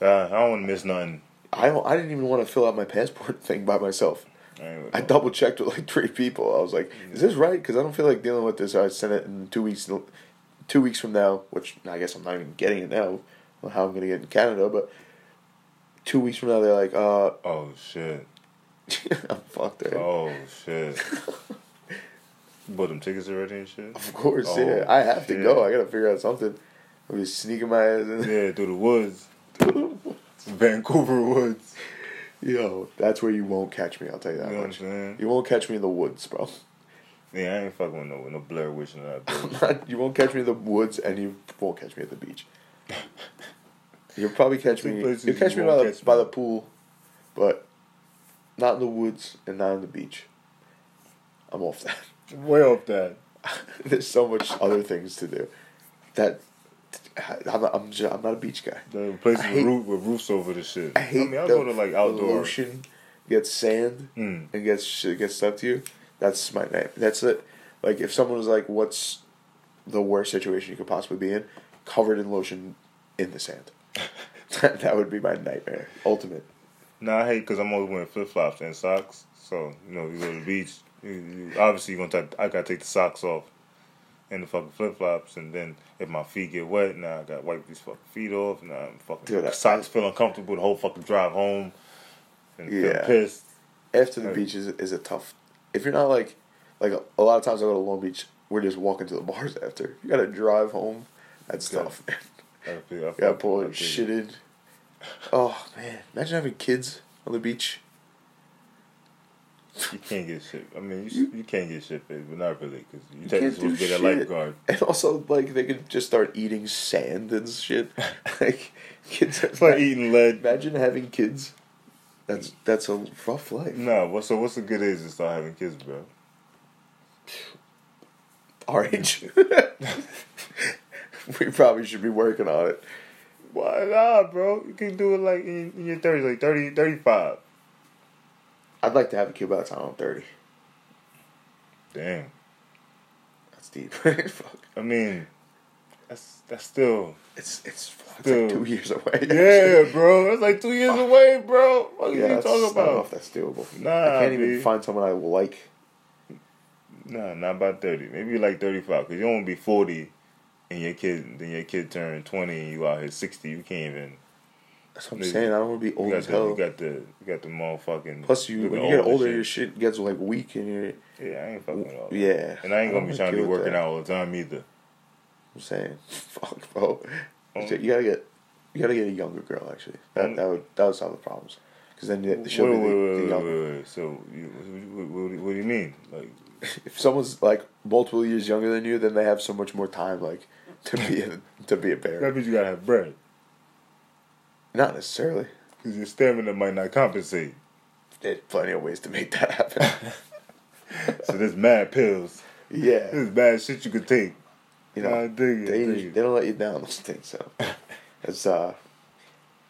I don't want to miss nothing. I don't, I didn't even want to fill out my passport thing by myself. I, I double checked with like three people. I was like, "Is this right?" Because I don't feel like dealing with this. I sent it in two weeks. Two weeks from now, which I guess I'm not even getting it now. How I'm gonna get in Canada, but two weeks from now, they're like, "Uh, Oh shit! I'm fucked." Right? Oh shit! Bought them tickets already and shit. Of course, Oh, yeah. I have to go. I gotta figure out something. I'm just sneaking my ass in. Yeah, through the woods, Vancouver woods. Yo, that's where you won't catch me. I'll tell you that You know what I'm much. You won't catch me in the woods, bro. Yeah, I ain't fucking with no, no Blair Witch and that. you won't catch me in the woods, and you won't catch me at the beach. You'll probably catch me. You'll catch you me by the catch by the pool, but not in the woods and not on the beach. I'm off that. Way off that. There's so much other things to do. That I'm not, I'm, just, I'm not a beach guy. The places I with, roof, with roofs over the shit. I hate I mean, I'll the, go to like outdoor. ocean gets sand Mm. and gets shit gets stuck to you. That's my night. That's it. Like if someone was like, "What's the worst situation you could possibly be in?" Covered in lotion in the sand. that, would be my nightmare. Ultimate. Nah, I hate because I'm always wearing flip flops and socks. So you know, you go to the beach. You, you, obviously, you're gonna. Take, I gotta take the socks off and the fucking flip flops, and then if my feet get wet, now I gotta wipe these fucking feet off. Now I'm fucking Dude, socks feel uncomfortable the whole fucking drive home. And feel Yeah. pissed. After the Right. beach is is a tough. If you're not like, like a, a lot of times I go to Long Beach, we're just walking to the bars after. You gotta drive home. That's Yeah. tough. Man. I feel, I You gotta pull I shit in. Oh man, imagine having kids on the beach. You can't get shit. I mean, you, you can get shit, but not really, because you, You can't do get a lifeguard. And also, like, they could just start eating sand and shit. like, kids. It's like eating lead. Imagine having kids. That's that's a rough life. No, what, so what's the good age to start having kids, bro? Our age. we probably should be working on it. Why not, bro? You can do it like in, in your 30s, like 30, 35. I'd like to have a kid by the time I'm 30. Damn. That's deep. Fuck. I mean, that's that's still. It's it's, it's like two years away. Yeah, bro. That's like two years away, bro. What are you talking I don't know about? if that's doable. Nah, I can't even find someone I will like. Nah, not by 30. Maybe like 35. Because you don't wanna be 40 and your kid, then your kid turn 20 and you out here 60. You can't even. That's what I'm Nigga, saying. I don't want to be old as the, hell. you got the you got the motherfucking. Plus, you when you get older, shit. your shit gets like weak, and you're. Yeah, I ain't fucking with all that. Yeah, And I ain't gonna don't be trying to be working that. out all the time either. I'm saying, fuck, bro. Oh. You gotta get, you gotta get a younger girl. Actually, that Um, that would that would solve the problems. Because then Wait, she'll wait, be the, wait, the wait, younger. wait, wait. So, you, what, what, what do you mean? Like, If someone's like multiple years younger than you, then they have so much more time, like to be a, to be a bear that means you gotta have bread. Not necessarily. Because your stamina might not compensate. There's plenty of ways to make that happen. So there's mad pills. yeah, There's bad shit you could take. you know, it, they they don't let you down those things. So it's uh,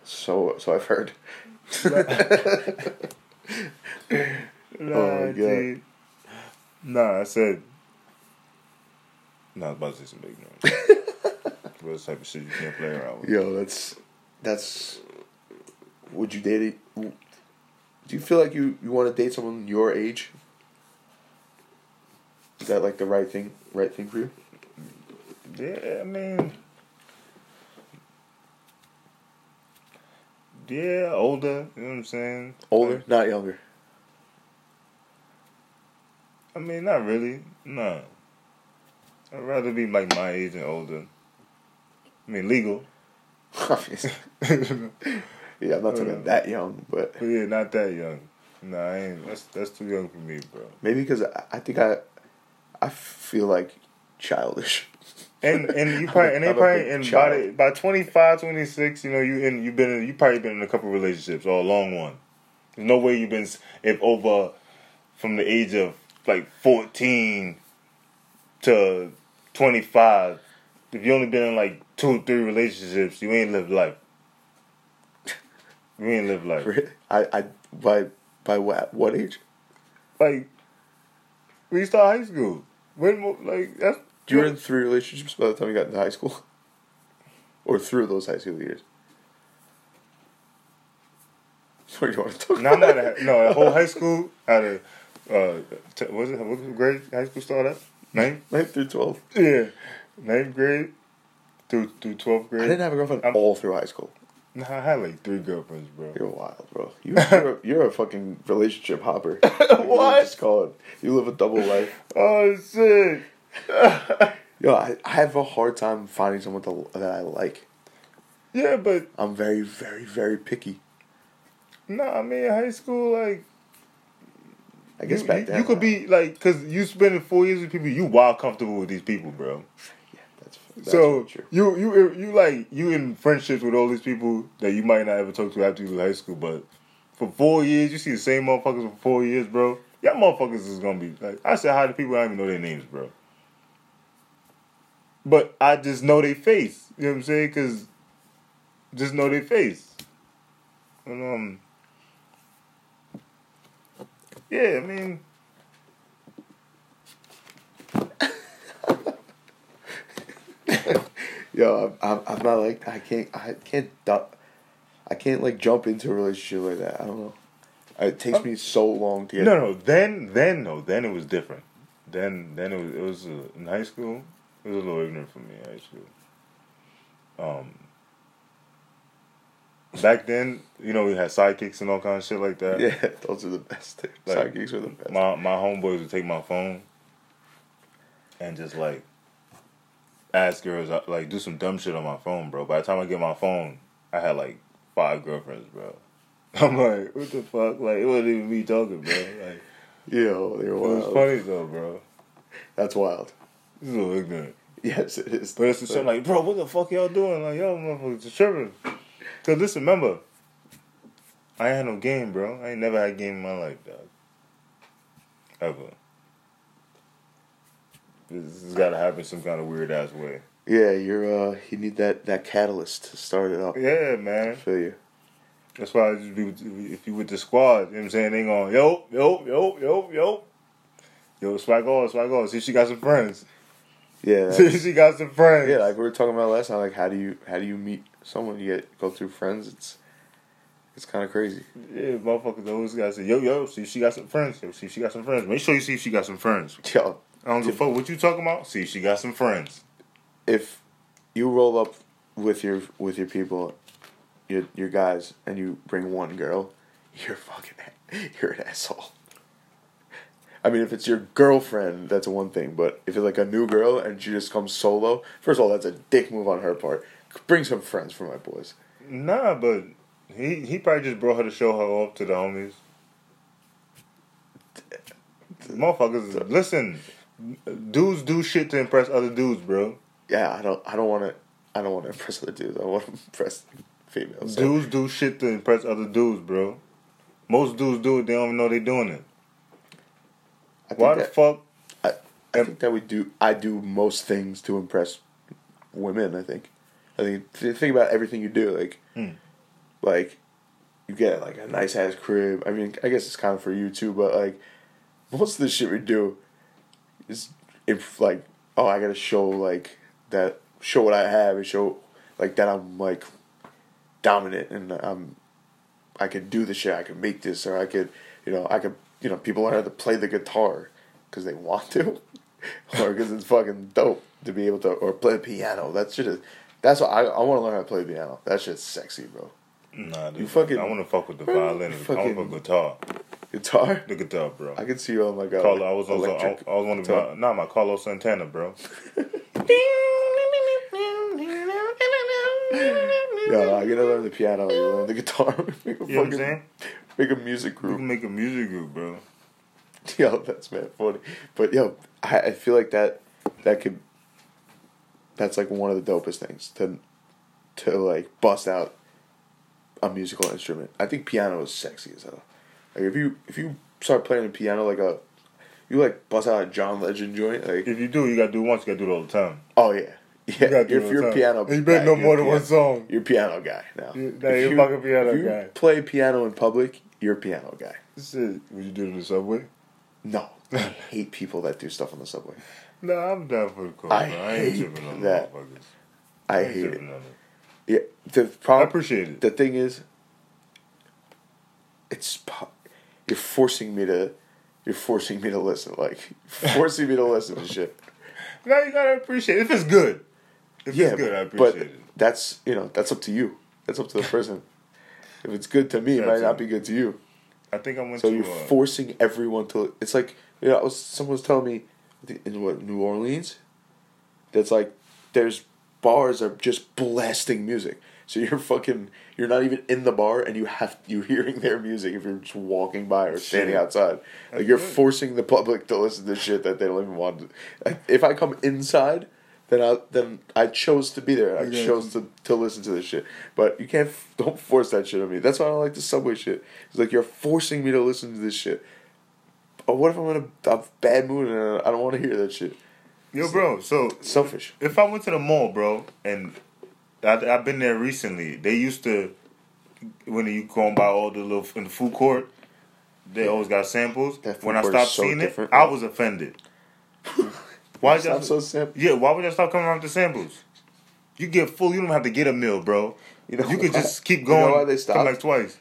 so so I've heard. Nah, Oh, God. dude. Nah, I said. Was about to say some big noise. Those type of shit you can't play around with. Yo, that's that's. Would you date it? Do you feel like you, you want to date someone your age? Is that like the right thing? Right thing for you? Yeah, I mean. Yeah, older. You know what I'm saying? Older, not younger. I mean, not really. No. I'd rather be like my age and older. I mean, legal. Obviously. yeah, I'm not talking uh, that young, but But yeah, not that young. Nah, I ain't. That's that's too young for me, bro. maybe because I, I think I, I feel like childish. And and you probably and they probably and by child. by 25, 26, you know you in you been in, you probably been in a couple relationships or a long one. There's no way you've been if over from the age of like fourteen to twenty five. If you only been in like two three relationships, you ain't lived life. You ain't lived life. I, I by by what what age? Like when you start high school, when like that's You were in three relationships by the time you got into high school, or through those high school years. What do you want to talk No, I'm about? not. A, no, a whole high school out of uh, t- was it what grade high school started? at? Ninth. Ninth through twelve. Yeah, ninth grade through through twelfth grade. I didn't have a girlfriend I'm- all through high school. Nah, I had like three girlfriends, bro. You're wild, bro. You, you're, a, you're a fucking relationship hopper. What? Just call it. You live a double life. Oh shit! Yo, I, I have a hard time finding someone to, that I like. Yeah, but I'm very, very, very picky. no, I mean high school like. I guess you, back then you could be like, cause you spending four years with people, you wild comfortable with these people, bro. Yeah, that's, that's so true. you you you like you in friendships with all these people that you might not ever talk to after you leave high school, but for four years you see the same motherfuckers for four years, bro. Y'all motherfuckers is gonna be like I said hi to people I don't even know their names, bro. But I just know their face. You know what I'm saying? Cause just know their face. And um Yeah, I mean Yo, I'm, I'm, I'm not like I can't I can't I can't like jump into a relationship like that. I don't know. It takes me so long to get. No, no. Then, then, no. Then it was different. Then, then it was. It was uh, in high school. It was a little ignorant for me. in High school. Um. Back then, you know, we had sidekicks and all kind of shit like that. Yeah, those are the best. Like, Sidekicks are the best. My my homeboys would take my phone and just like ask girls uh, like do some dumb shit on my phone, bro. By the time I get my phone, I had like five girlfriends, bro. I'm like, what the fuck? Like it wasn't even me talking, bro. Like Yo, they're it was funny though, bro. That's wild. This is a little ignorant. Yes, it is. But it's the shit like, bro, what the fuck y'all doing? Like, y'all motherfuckers tripping. Cause listen, remember, I ain't had no game, bro. I ain't never had a game in my life, dog. Ever. This has gotta happen some kind of weird ass way. Yeah, you're uh you need that that catalyst to start it up. Yeah, I man. feel you. That's why I just be with, if you with the squad, you know what I'm saying? They going, yo, yo, yo, yo, yo. Yo, swag on, swag on. See, she got some friends. Yeah. She got some friends. yeah, like we were talking about last time, like how do you how do you meet someone you get go through friends? It's it's kind of crazy. Yeah, motherfuckers always gotta say, yo, yo, see if she got some friends. Yo, see if she got some friends. Make sure you see if she got some friends. Yo, I don't give a fuck what you talking about. See if she got some friends. if you roll up with your with your people, your your guys, and you bring one girl, you're fucking you're an asshole. I mean, if it's your girlfriend, that's one thing. But if it's like a new girl and she just comes solo, first of all, that's a dick move on her part. Bring some friends for my boys. Nah, but he he probably just brought her to show her off to the homies. Motherfuckers, listen. Dudes do shit to impress other dudes, bro. Yeah, I don't I don't want to I don't want to impress other dudes. I want to impress females. So- Dudes do shit to impress other dudes, bro. Most dudes do it, they don't even know they're doing it. I think Why the that- fuck? I, I think that we do. I do most things to impress women. I think. I think think about everything you do. Like, Hmm. like you get like a nice ass crib. I mean, I guess it's kind of for you too. But like most of the shit we do is if like oh I gotta show like that show what I have and show like that I'm like dominant and I'm I could do the shit. I could make this or I could you know I could you know people learn how to play the guitar because they want to, or because it's fucking dope to be able to, or play the piano. That shit is. That's what I, I want to learn how to play the piano. That shit's sexy, bro. Nah, dude. You fucking- I want to fuck with the violin. I want to guitar. Guitar. The guitar, bro. I can see you on like a Carlo, I was also, I was one of my, not my Carlos Santana, bro. Yo, I gotta learn the piano. You learn the guitar. You know what I'm saying? Make a music We group. can make a music group, bro. Yo, that's man funny. But yo, I, I feel like that that could that's like one of the dopest things to to like bust out a musical instrument. I think piano is sexy as hell. Like if you if you start playing the piano like a you like bust out a John Legend joint, like If you do, you gotta do it once. You gotta do it all the time. oh yeah. Yeah, gotta do it if all you're a piano, And you better know more than one song. You're a piano guy now. You- nah, If you're you- fucking piano if you guy. Play piano in public, you're a piano guy. Shit, would you do it in the subway? No, I hate people that do stuff on the subway. No, I'm down for the call. I. I ain't hate tripping on that. motherfuckers. I ain't hate it. tripping on it. Yeah, the I problem. appreciate it. The thing is, it's po- you're forcing me to, you're forcing me to listen, like forcing me to listen to shit. Now you gotta appreciate it. If it's good. If Yeah, it's good, I but it. that's you know that's up to you. That's up to the person. If it's good to me, it might not be good to you. I think I went So to you're uh, forcing everyone to. It's like you know, I was, someone was telling me in what New Orleans, that's like there's bars are just blasting music. So you're fucking you're not even in the bar and you have you're hearing their music if you're just walking by or standing Shit. outside. Like you're forcing the public to listen to shit that they don't even want. To. Like, if I come inside. Then I then I chose to be there. I Okay. chose to, to listen to this shit. But you can't don't force that shit on me. That's why I don't like the subway shit. It's like you're forcing me to listen to this shit. Oh, what if I'm in a, a bad mood and I don't want to hear that shit? Yo, bro. So Selfish. if I went to the mall, bro, and I, I've been there recently, they used to when you go and buy all the little in the food court, they always got samples. When I stopped so seeing it, I was offended. Why Stop so simple. Yeah, why would y'all stop coming around with the samples? You get full. You don't have to get a meal, bro. You know you could just keep You going. know why they stopped? like twice.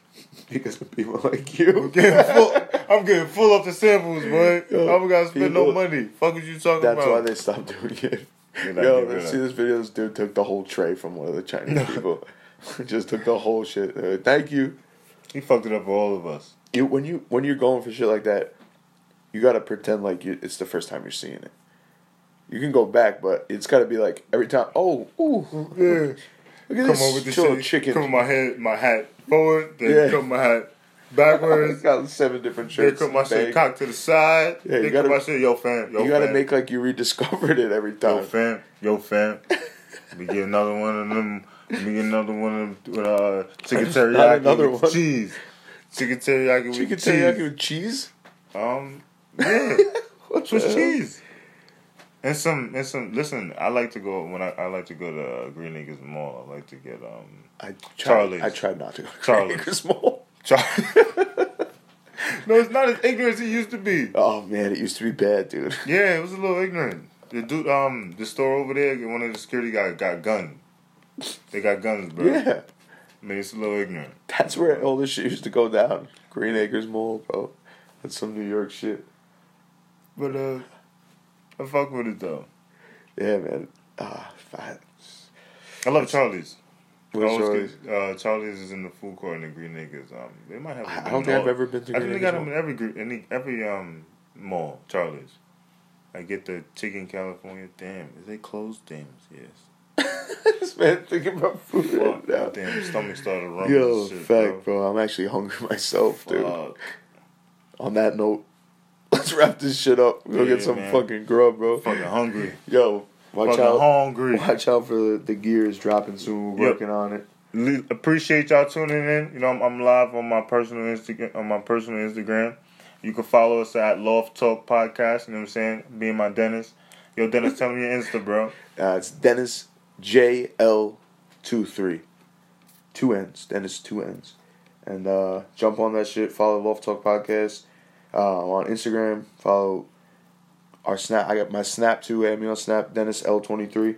Because of people like you. Getting full, I'm getting full up the samples, boy. Yo, I don't gotta spend no money. Fuck what you talking That's about? That's why they stopped doing it. Yo, let's see this video. This dude took the whole tray from one of the Chinese people. Just took the whole shit. Uh, thank you. He fucked it up for all of us. You when you when you're going for shit like that, you gotta pretend like you, it's the first time you're seeing it. You can go back, but it's gotta be like every time. Oh, ooh, Yeah. look at Come this with the chill shit. chicken. Come my head, my hat forward, then Yeah. come my hat backwards. got seven different shirts. then come my shit cocked to the side. Yeah, you gotta- come my shit, yo fam, yo you gotta fam. make like you rediscovered it every time. yo fam, yo fam. we get another one of them. We get another one of them with uh, chicken teriyaki another with one. cheese. Chicken teriyaki with Chicken cheese. teriyaki with cheese. Um, yeah, What Swiss the hell? cheese. And some, and some. Listen, I like to go when I, I like to go to uh, Green Acres Mall. I like to get um I Charlie. I tried not to go to Charlie's. Acres Mall. Char- no, it's not as ignorant as it used to be. Oh man, it used to be bad, dude. Yeah, it was a little ignorant. The dude, um, the store over there, one of the security guys got guns. They got guns, bro. Yeah, I mean, it's a little ignorant. that's where all this shit used to go down. Green Acres Mall, bro. That's some New York shit. But uh, I fuck with it though. Yeah, man. Ah, fat. I love Charlie's. I Charlie's? get, uh, Charlie's is in the food court in the Green Acres. Um, they might have. I don't in think I've all- ever been to I Green think they got them in every any every um mall. Charlie's. I get the chicken California. Damn, is they closed? Damn, yes. this man thinking about food Fuck, now. damn, stomach started rumbling. Yo, shit, fact, bro. bro. I'm actually hungry myself, dude. Fuck. On that note, let's wrap this shit up. Go Yeah, get some man. fucking grub, bro. Fucking hungry. Yo, watch Fucking out. hungry. Watch out for the, the gears dropping soon. We're Yep. working on it. Le- appreciate y'all tuning in. You know, I'm, I'm live on my personal Instagram. On my personal Instagram, you can follow us at Loft Talk Podcast. You know what I'm saying? Being my Dennis. Yo, Dennis, tell me your Insta, bro. Uh, it's Dennis JL23. Two N's. Dennis, two N's. And uh, jump on that shit. Follow Love Talk Podcast uh, on Instagram. Follow our Snap. I got my Snap too. Add me on Snap, Dennis L23.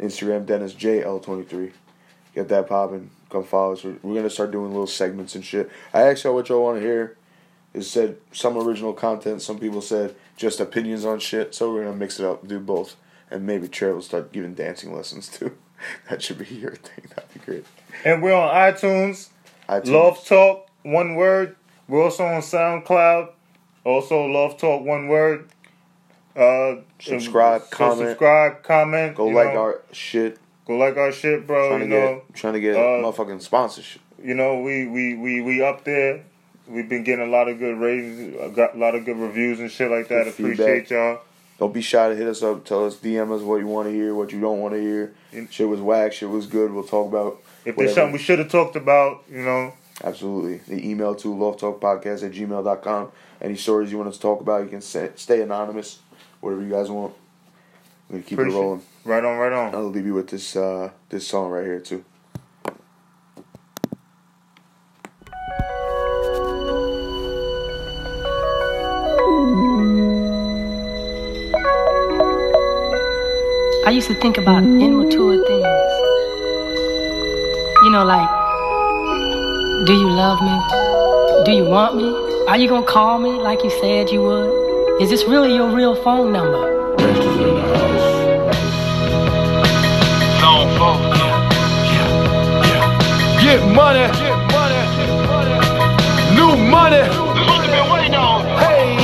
Instagram, Dennis JL23. Get that popping. Come follow us. We're, we're going to start doing little segments and shit. I asked y'all what y'all want to hear. It said some original content. Some people said just opinions on shit. So we're going to mix it up, do both. And maybe Trey will start giving dancing lessons too. that should be your thing. That'd be great. And we're on iTunes. iTunes. Love Talk, one word. We're also on SoundCloud. Also, Love Talk, one word. Uh, Subscribe, so comment. Subscribe, comment. Go like know. our shit. Go like our shit, bro. trying you to know, get trying to get uh, motherfucking sponsorship. you know, we we we we up there. We've been getting a lot of good ratings, uh, got a lot of good reviews and shit like that. Good Appreciate feedback. y'all. Don't be shy to hit us up. Tell us, DM us what you want to hear, what you don't want to hear. Shit was whack. Shit was good. We'll talk about. If there's something we should have talked about, you know, Absolutely. The email to lofttalkpodcast at gmail.com. Any stories you want us to talk about, you can say, stay anonymous. Whatever you guys want. We're going to keep Appreciate- it rolling. right on, right on. I'll leave you with this uh, this song right here, too. I used to think about immature things. You know, like, do you love me? Do you want me? Are you gonna call me like you said you would? Is this really your real phone number? Get money. Get money. New money. This what you been waiting on. Hey.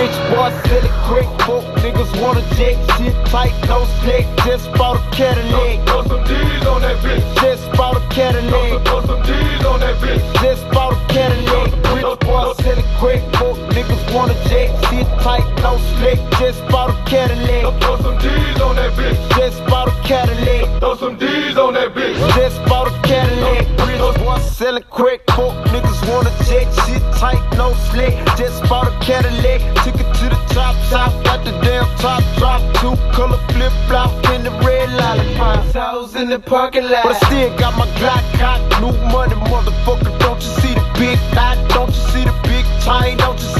Rich boy said it quick. Folk niggas wanna jet. Shit tight, no slick. Just bought a Cadillac. Throw some D's on that bitch. Just bought a Cadillac. Throw some D's on that bitch. Just bought a Cadillac. Rich boy it quick. Folk niggas wanna jet. Shit tight, no slick. Just bought a Cadillac. Throw some D's on that bitch. Just bought a Cadillac. Throw some D's on that bitch. Just bought a Cadillac. Rich boy selling quick. Folk niggas wanna jet. Shit tight, no slick. Just bought a Cadillac. Took it to the top top. Got the damn top drop. Two color flip flop in the red lollipop. I in the parking lot. But I still got my Glock cock. New money, motherfucker. Don't you see the big dot? Don't you see the big chain? Don't you see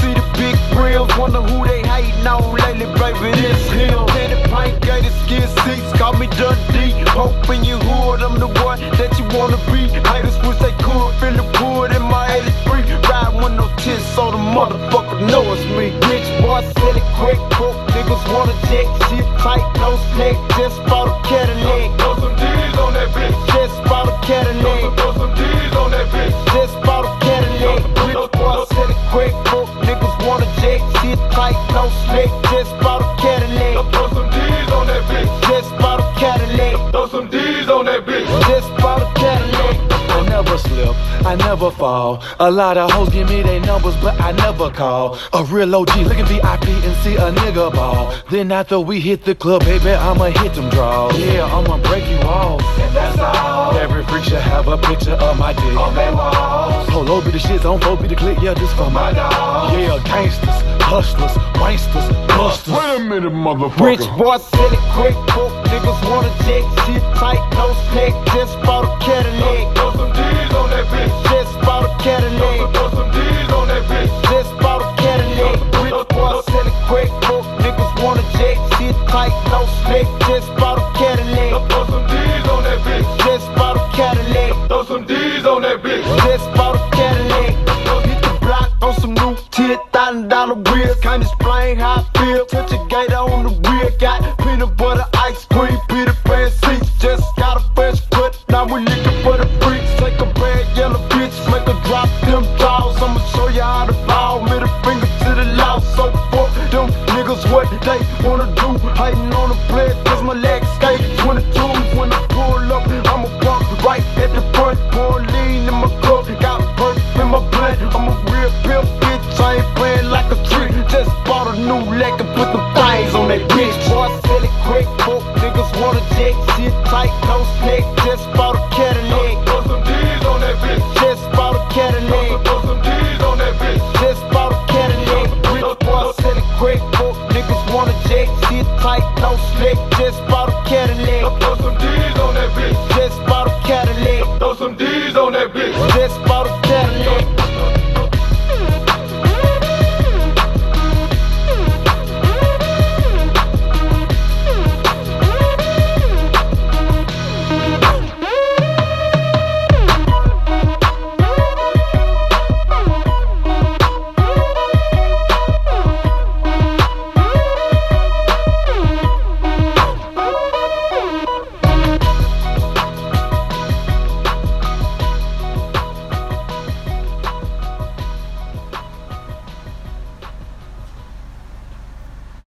grills? Wonder who they hating on lately, baby. This him. Candy paint, gated skin seats. Call me Dundee. Hope in your hood. I'm the one that you wanna be. Haters wish they could. Feel the wood in my 83. Ride with no tits, so the motherfucker know it's me. Rich boy, sell it quick. Broke niggas wanna check. Shit tight, no slick. Just bought a Cadillac. Throw some D's on that bitch. Just bought a Cadillac. I never fall. A lot of hoes give me their numbers, but I never call. A real OG look at VIP and see a nigga ball. Then after we hit the club, baby, I'ma hit them draws. Yeah, I'ma break you off. And that's all. Every freak should have a picture of my dick. On their walls. Polo be the shit, on four be the click, yeah, this for my dog. Yeah, gangsters, hustlers, wanksters, busters. Wait a minute, motherfucker. Rich boy said it quick, broke niggas wanna check. Shit tight, no slick. Just bought a Cadillac. Throw some D's on that bitch. Just bought a Cadillac. Throw some D's on that bitch. Just bought a Cadillac. Rich boy said it quick,